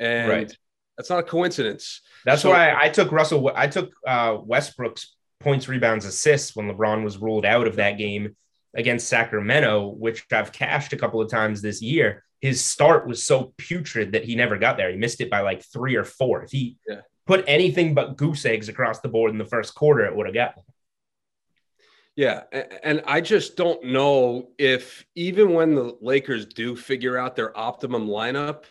and right. that's not a coincidence. That's so, why I took Russell. I took uh, Westbrook's points, rebounds, assists when LeBron was ruled out of that game against Sacramento, which I've cashed a couple of times this year his start was so putrid that he never got there. He missed it by like three or four. If he yeah. put anything but goose eggs across the board in the first quarter, it would have gotten. Yeah, and I just don't know if even when the Lakers do figure out their optimum lineup,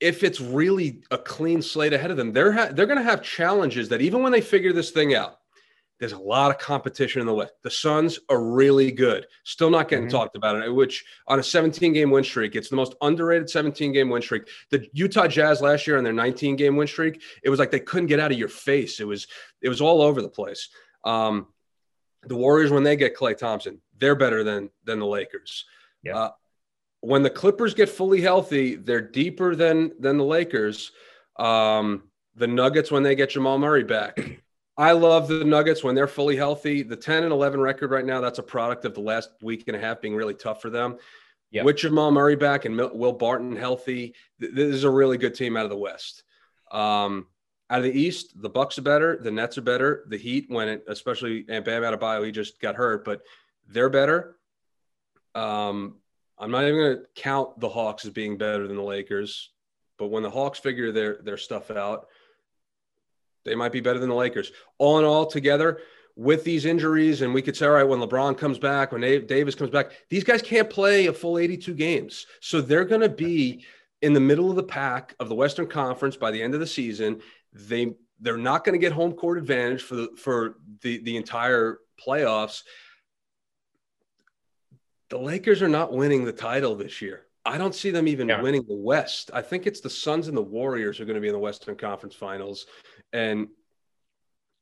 if it's really a clean slate ahead of them, they're ha- they're going to have challenges that even when they figure this thing out, there's a lot of competition in the West. The Suns are really good. Still not getting mm-hmm. talked about it, which on a 17 game win streak, it's the most underrated 17 game win streak. The Utah Jazz last year on their 19 game win streak, it was like they couldn't get out of your face. It was it was all over the place. Um, the Warriors when they get Klay Thompson, they're better than than the Lakers. Yeah. Uh, when the Clippers get fully healthy, they're deeper than than the Lakers. Um, the Nuggets when they get Jamal Murray back I love the Nuggets when they're fully healthy. The 10 and 11 record right now, that's a product of the last week and a half being really tough for them. Yep. With Jamal Murray back and Will Barton healthy, this is a really good team out of the West. Um, out of the East, the Bucks are better, the Nets are better, the Heat when it, especially and Bam Adebayo, he just got hurt, but they're better. Um, I'm not even going to count the Hawks as being better than the Lakers, but when the Hawks figure their their stuff out, they might be better than the Lakers. All in all, together with these injuries, and we could say, all right, when LeBron comes back, when Davis comes back, these guys can't play a full 82 games. So they're going to be in the middle of the pack of the Western Conference by the end of the season. They they're not going to get home court advantage for the for the the entire playoffs. The Lakers are not winning the title this year. I don't see them even yeah. winning the West. I think it's the Suns and the Warriors are going to be in the Western Conference Finals, and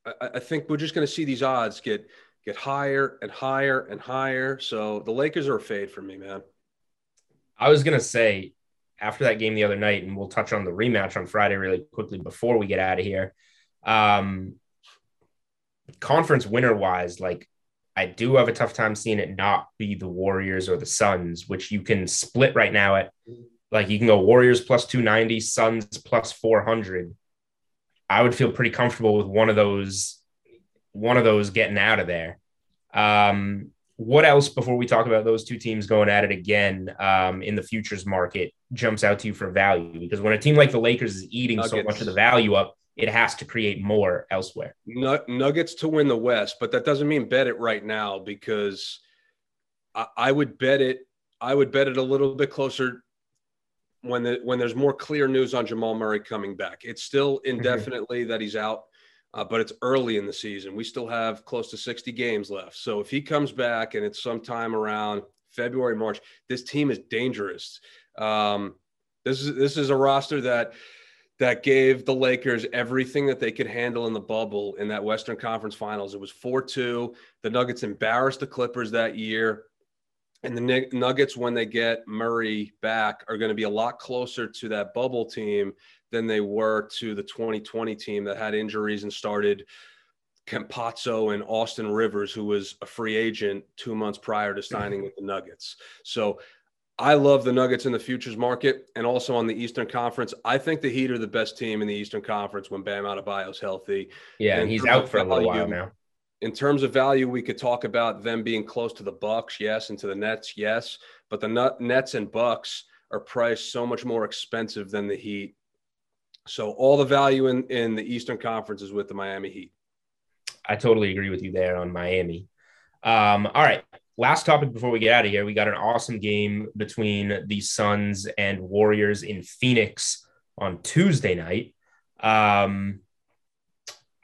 I, I think we're just going to see these odds get get higher and higher and higher. So the Lakers are a fade for me, man. I was going to say after that game the other night, and we'll touch on the rematch on Friday really quickly before we get out of here. Um, conference winner wise, like I do have a tough time seeing it not be the Warriors or the Suns, which you can split right now at like you can go Warriors plus 290, Suns plus 400. I would feel pretty comfortable with one of those one of those getting out of there. Um, what else before we talk about those two teams going at it again um, in the futures market jumps out to you for value? Because when a team like the Lakers is eating Nuggets. so much of the value up, it has to create more elsewhere. Nuggets to win the West, but that doesn't mean bet it right now because I, I would bet it. I would bet it a little bit closer when the when there's more clear news on Jamal Murray coming back. It's still mm-hmm. indefinitely mm-hmm. that he's out, uh, but it's early in the season. We still have close to 60 games left. So if he comes back and it's sometime around February March, this team is dangerous. Um, this is this is a roster that that gave the Lakers everything that they could handle in the bubble in that Western Conference Finals. It was 4 2. The Nuggets embarrassed the Clippers that year. And the Nuggets, when they get Murray back, are going to be a lot closer to that bubble team than they were to the 2020 team that had injuries and started Campazzo and Austin Rivers, who was a free agent two months prior to signing with the Nuggets. So I love the Nuggets in the futures market and also on the Eastern Conference. I think the Heat are the best team in the Eastern Conference when Bam Adebayo's healthy. Yeah, and he's out for a little while now. In terms of value, we could talk about them being close to the Bucks, yes, and to the Nets, yes. But the Nets and Bucks are priced so much more expensive than the Heat. So all the value in, in the Eastern Conference is with the Miami Heat. I totally agree with you there on Miami. Um, all right last topic before we get out of here, we got an awesome game between the Suns and Warriors in Phoenix on Tuesday night. Um,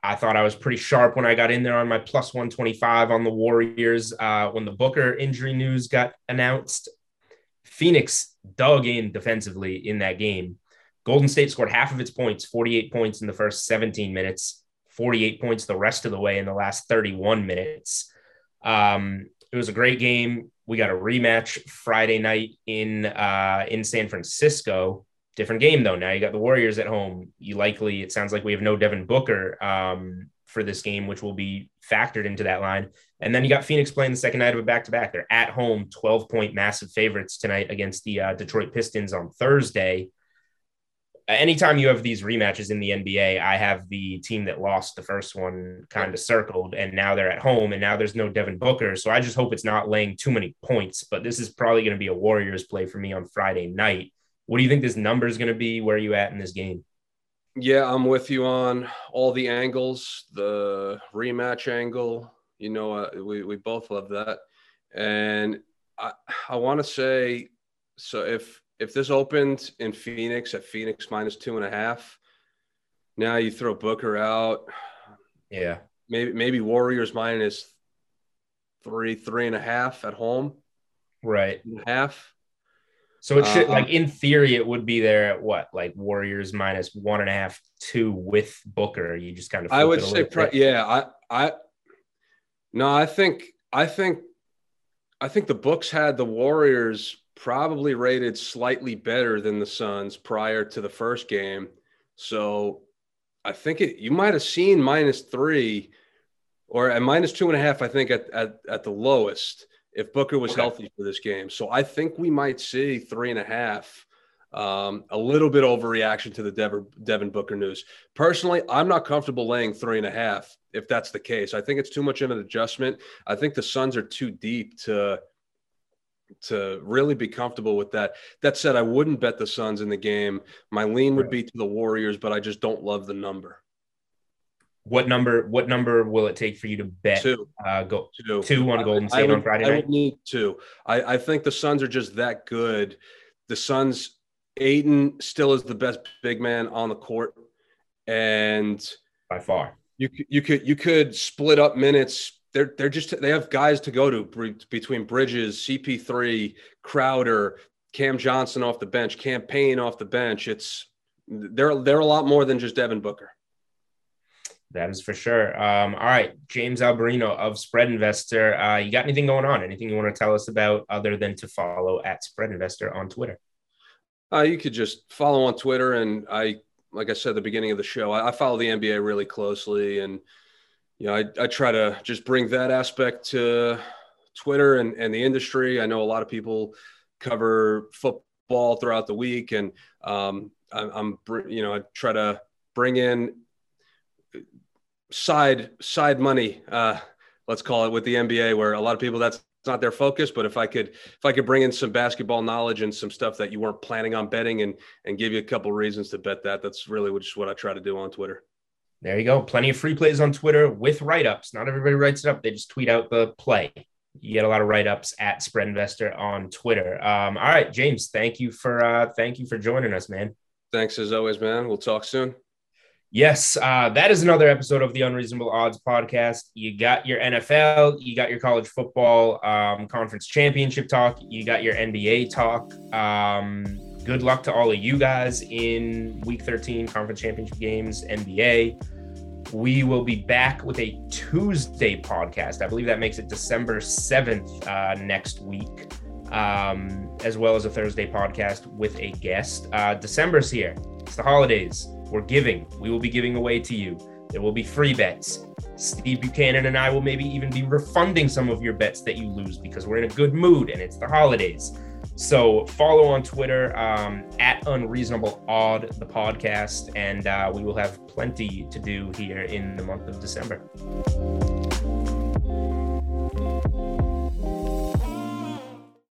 I thought I was pretty sharp when I got in there on my plus 125 on the Warriors uh, when the Booker injury news got announced. Phoenix dug in defensively in that game. Golden State scored half of its points, 48 points in the first 17 minutes, 48 points the rest of the way in the last 31 minutes. Um, it was a great game. We got a rematch Friday night in uh, in San Francisco. Different game though. Now you got the Warriors at home. You likely it sounds like we have no Devin Booker um, for this game, which will be factored into that line. And then you got Phoenix playing the second night of a back to back. They're at home, twelve point massive favorites tonight against the uh, Detroit Pistons on Thursday anytime you have these rematches in the NBA, I have the team that lost the first one kind of circled, and now they're at home, and now there's no Devin Booker. So I just hope it's not laying too many points. But this is probably going to be a Warriors play for me on Friday night. What do you think this number is going to be? Where are you at in this game? Yeah, I'm with you on all the angles, the rematch angle. You know, uh, we we both love that, and I I want to say so if if this opened in Phoenix at Phoenix minus two and a half, now you throw Booker out. Yeah. maybe maybe Warriors minus three, three and a half at home. Right. Half. So it should like um, in theory it would be there at what like Warriors minus one and a half, two with Booker. You just kind of I would say pro- yeah, I I no, I think I think I think the books had the Warriors probably rated slightly better than the Suns prior to the first game. So I think it you might have seen minus three or at minus two and a half, I think at, at, at the lowest if Booker was okay. healthy for this game. So I think we might see three and a half. Um, a little bit overreaction to the Devin, Devin Booker news. Personally, I'm not comfortable laying three and a half if that's the case. I think it's too much of an adjustment. I think the Suns are too deep to to really be comfortable with that. That said, I wouldn't bet the Suns in the game. My lean would be to the Warriors, but I just don't love the number. What number? What number will it take for you to bet? Two. Uh, go two. Two on Golden State would, on Friday night. I would need two. I, I think the Suns are just that good. The Suns, Ayton still is the best big man on the court, and by far, you you could you could split up minutes. They're they're just they have guys to go to between Bridges, CP3, Crowder, Cam Johnson off the bench, Cam Payne off the bench. It's they're they're a lot more than just Devin Booker. That is for sure. Um, all right, James Alberino of Spread Investor. Uh, you got anything going on? Anything you want to tell us about other than to follow at Spread Investor on Twitter? Uh, you could just follow on Twitter, and I, like I said at the beginning of the show, I, I follow the NBA really closely, and you know, I, I try to just bring that aspect to Twitter and, and the industry. I know a lot of people cover football throughout the week, and um, I, I'm, you know, I try to bring in side side money, uh, let's call it, with the NBA, where a lot of people that's not their focus. But if I could if I could bring in some basketball knowledge and some stuff that you weren't planning on betting, and and give you a couple reasons to bet that, that's really just what I try to do on Twitter. There you go. Plenty of free plays on Twitter with write ups. Not everybody writes it up; they just tweet out the play. You get a lot of write ups at Spread Investor on Twitter. Um, all right, James, thank you for uh, thank you for joining us, man. Thanks as always, man. We'll talk soon. Yes, uh, that is another episode of the Unreasonable Odds podcast. You got your NFL, you got your college football um, conference championship talk, you got your NBA talk. Um, good luck to all of you guys in week 13 conference championship games, NBA. We will be back with a Tuesday podcast. I believe that makes it December 7th uh, next week, um, as well as a Thursday podcast with a guest. Uh, December's here, it's the holidays we're giving. We will be giving away to you. There will be free bets. Steve Buchanan and I will maybe even be refunding some of your bets that you lose because we're in a good mood and it's the holidays. So follow on Twitter um, at Unreasonable Odd the podcast, and uh, we will have plenty to do here in the month of December.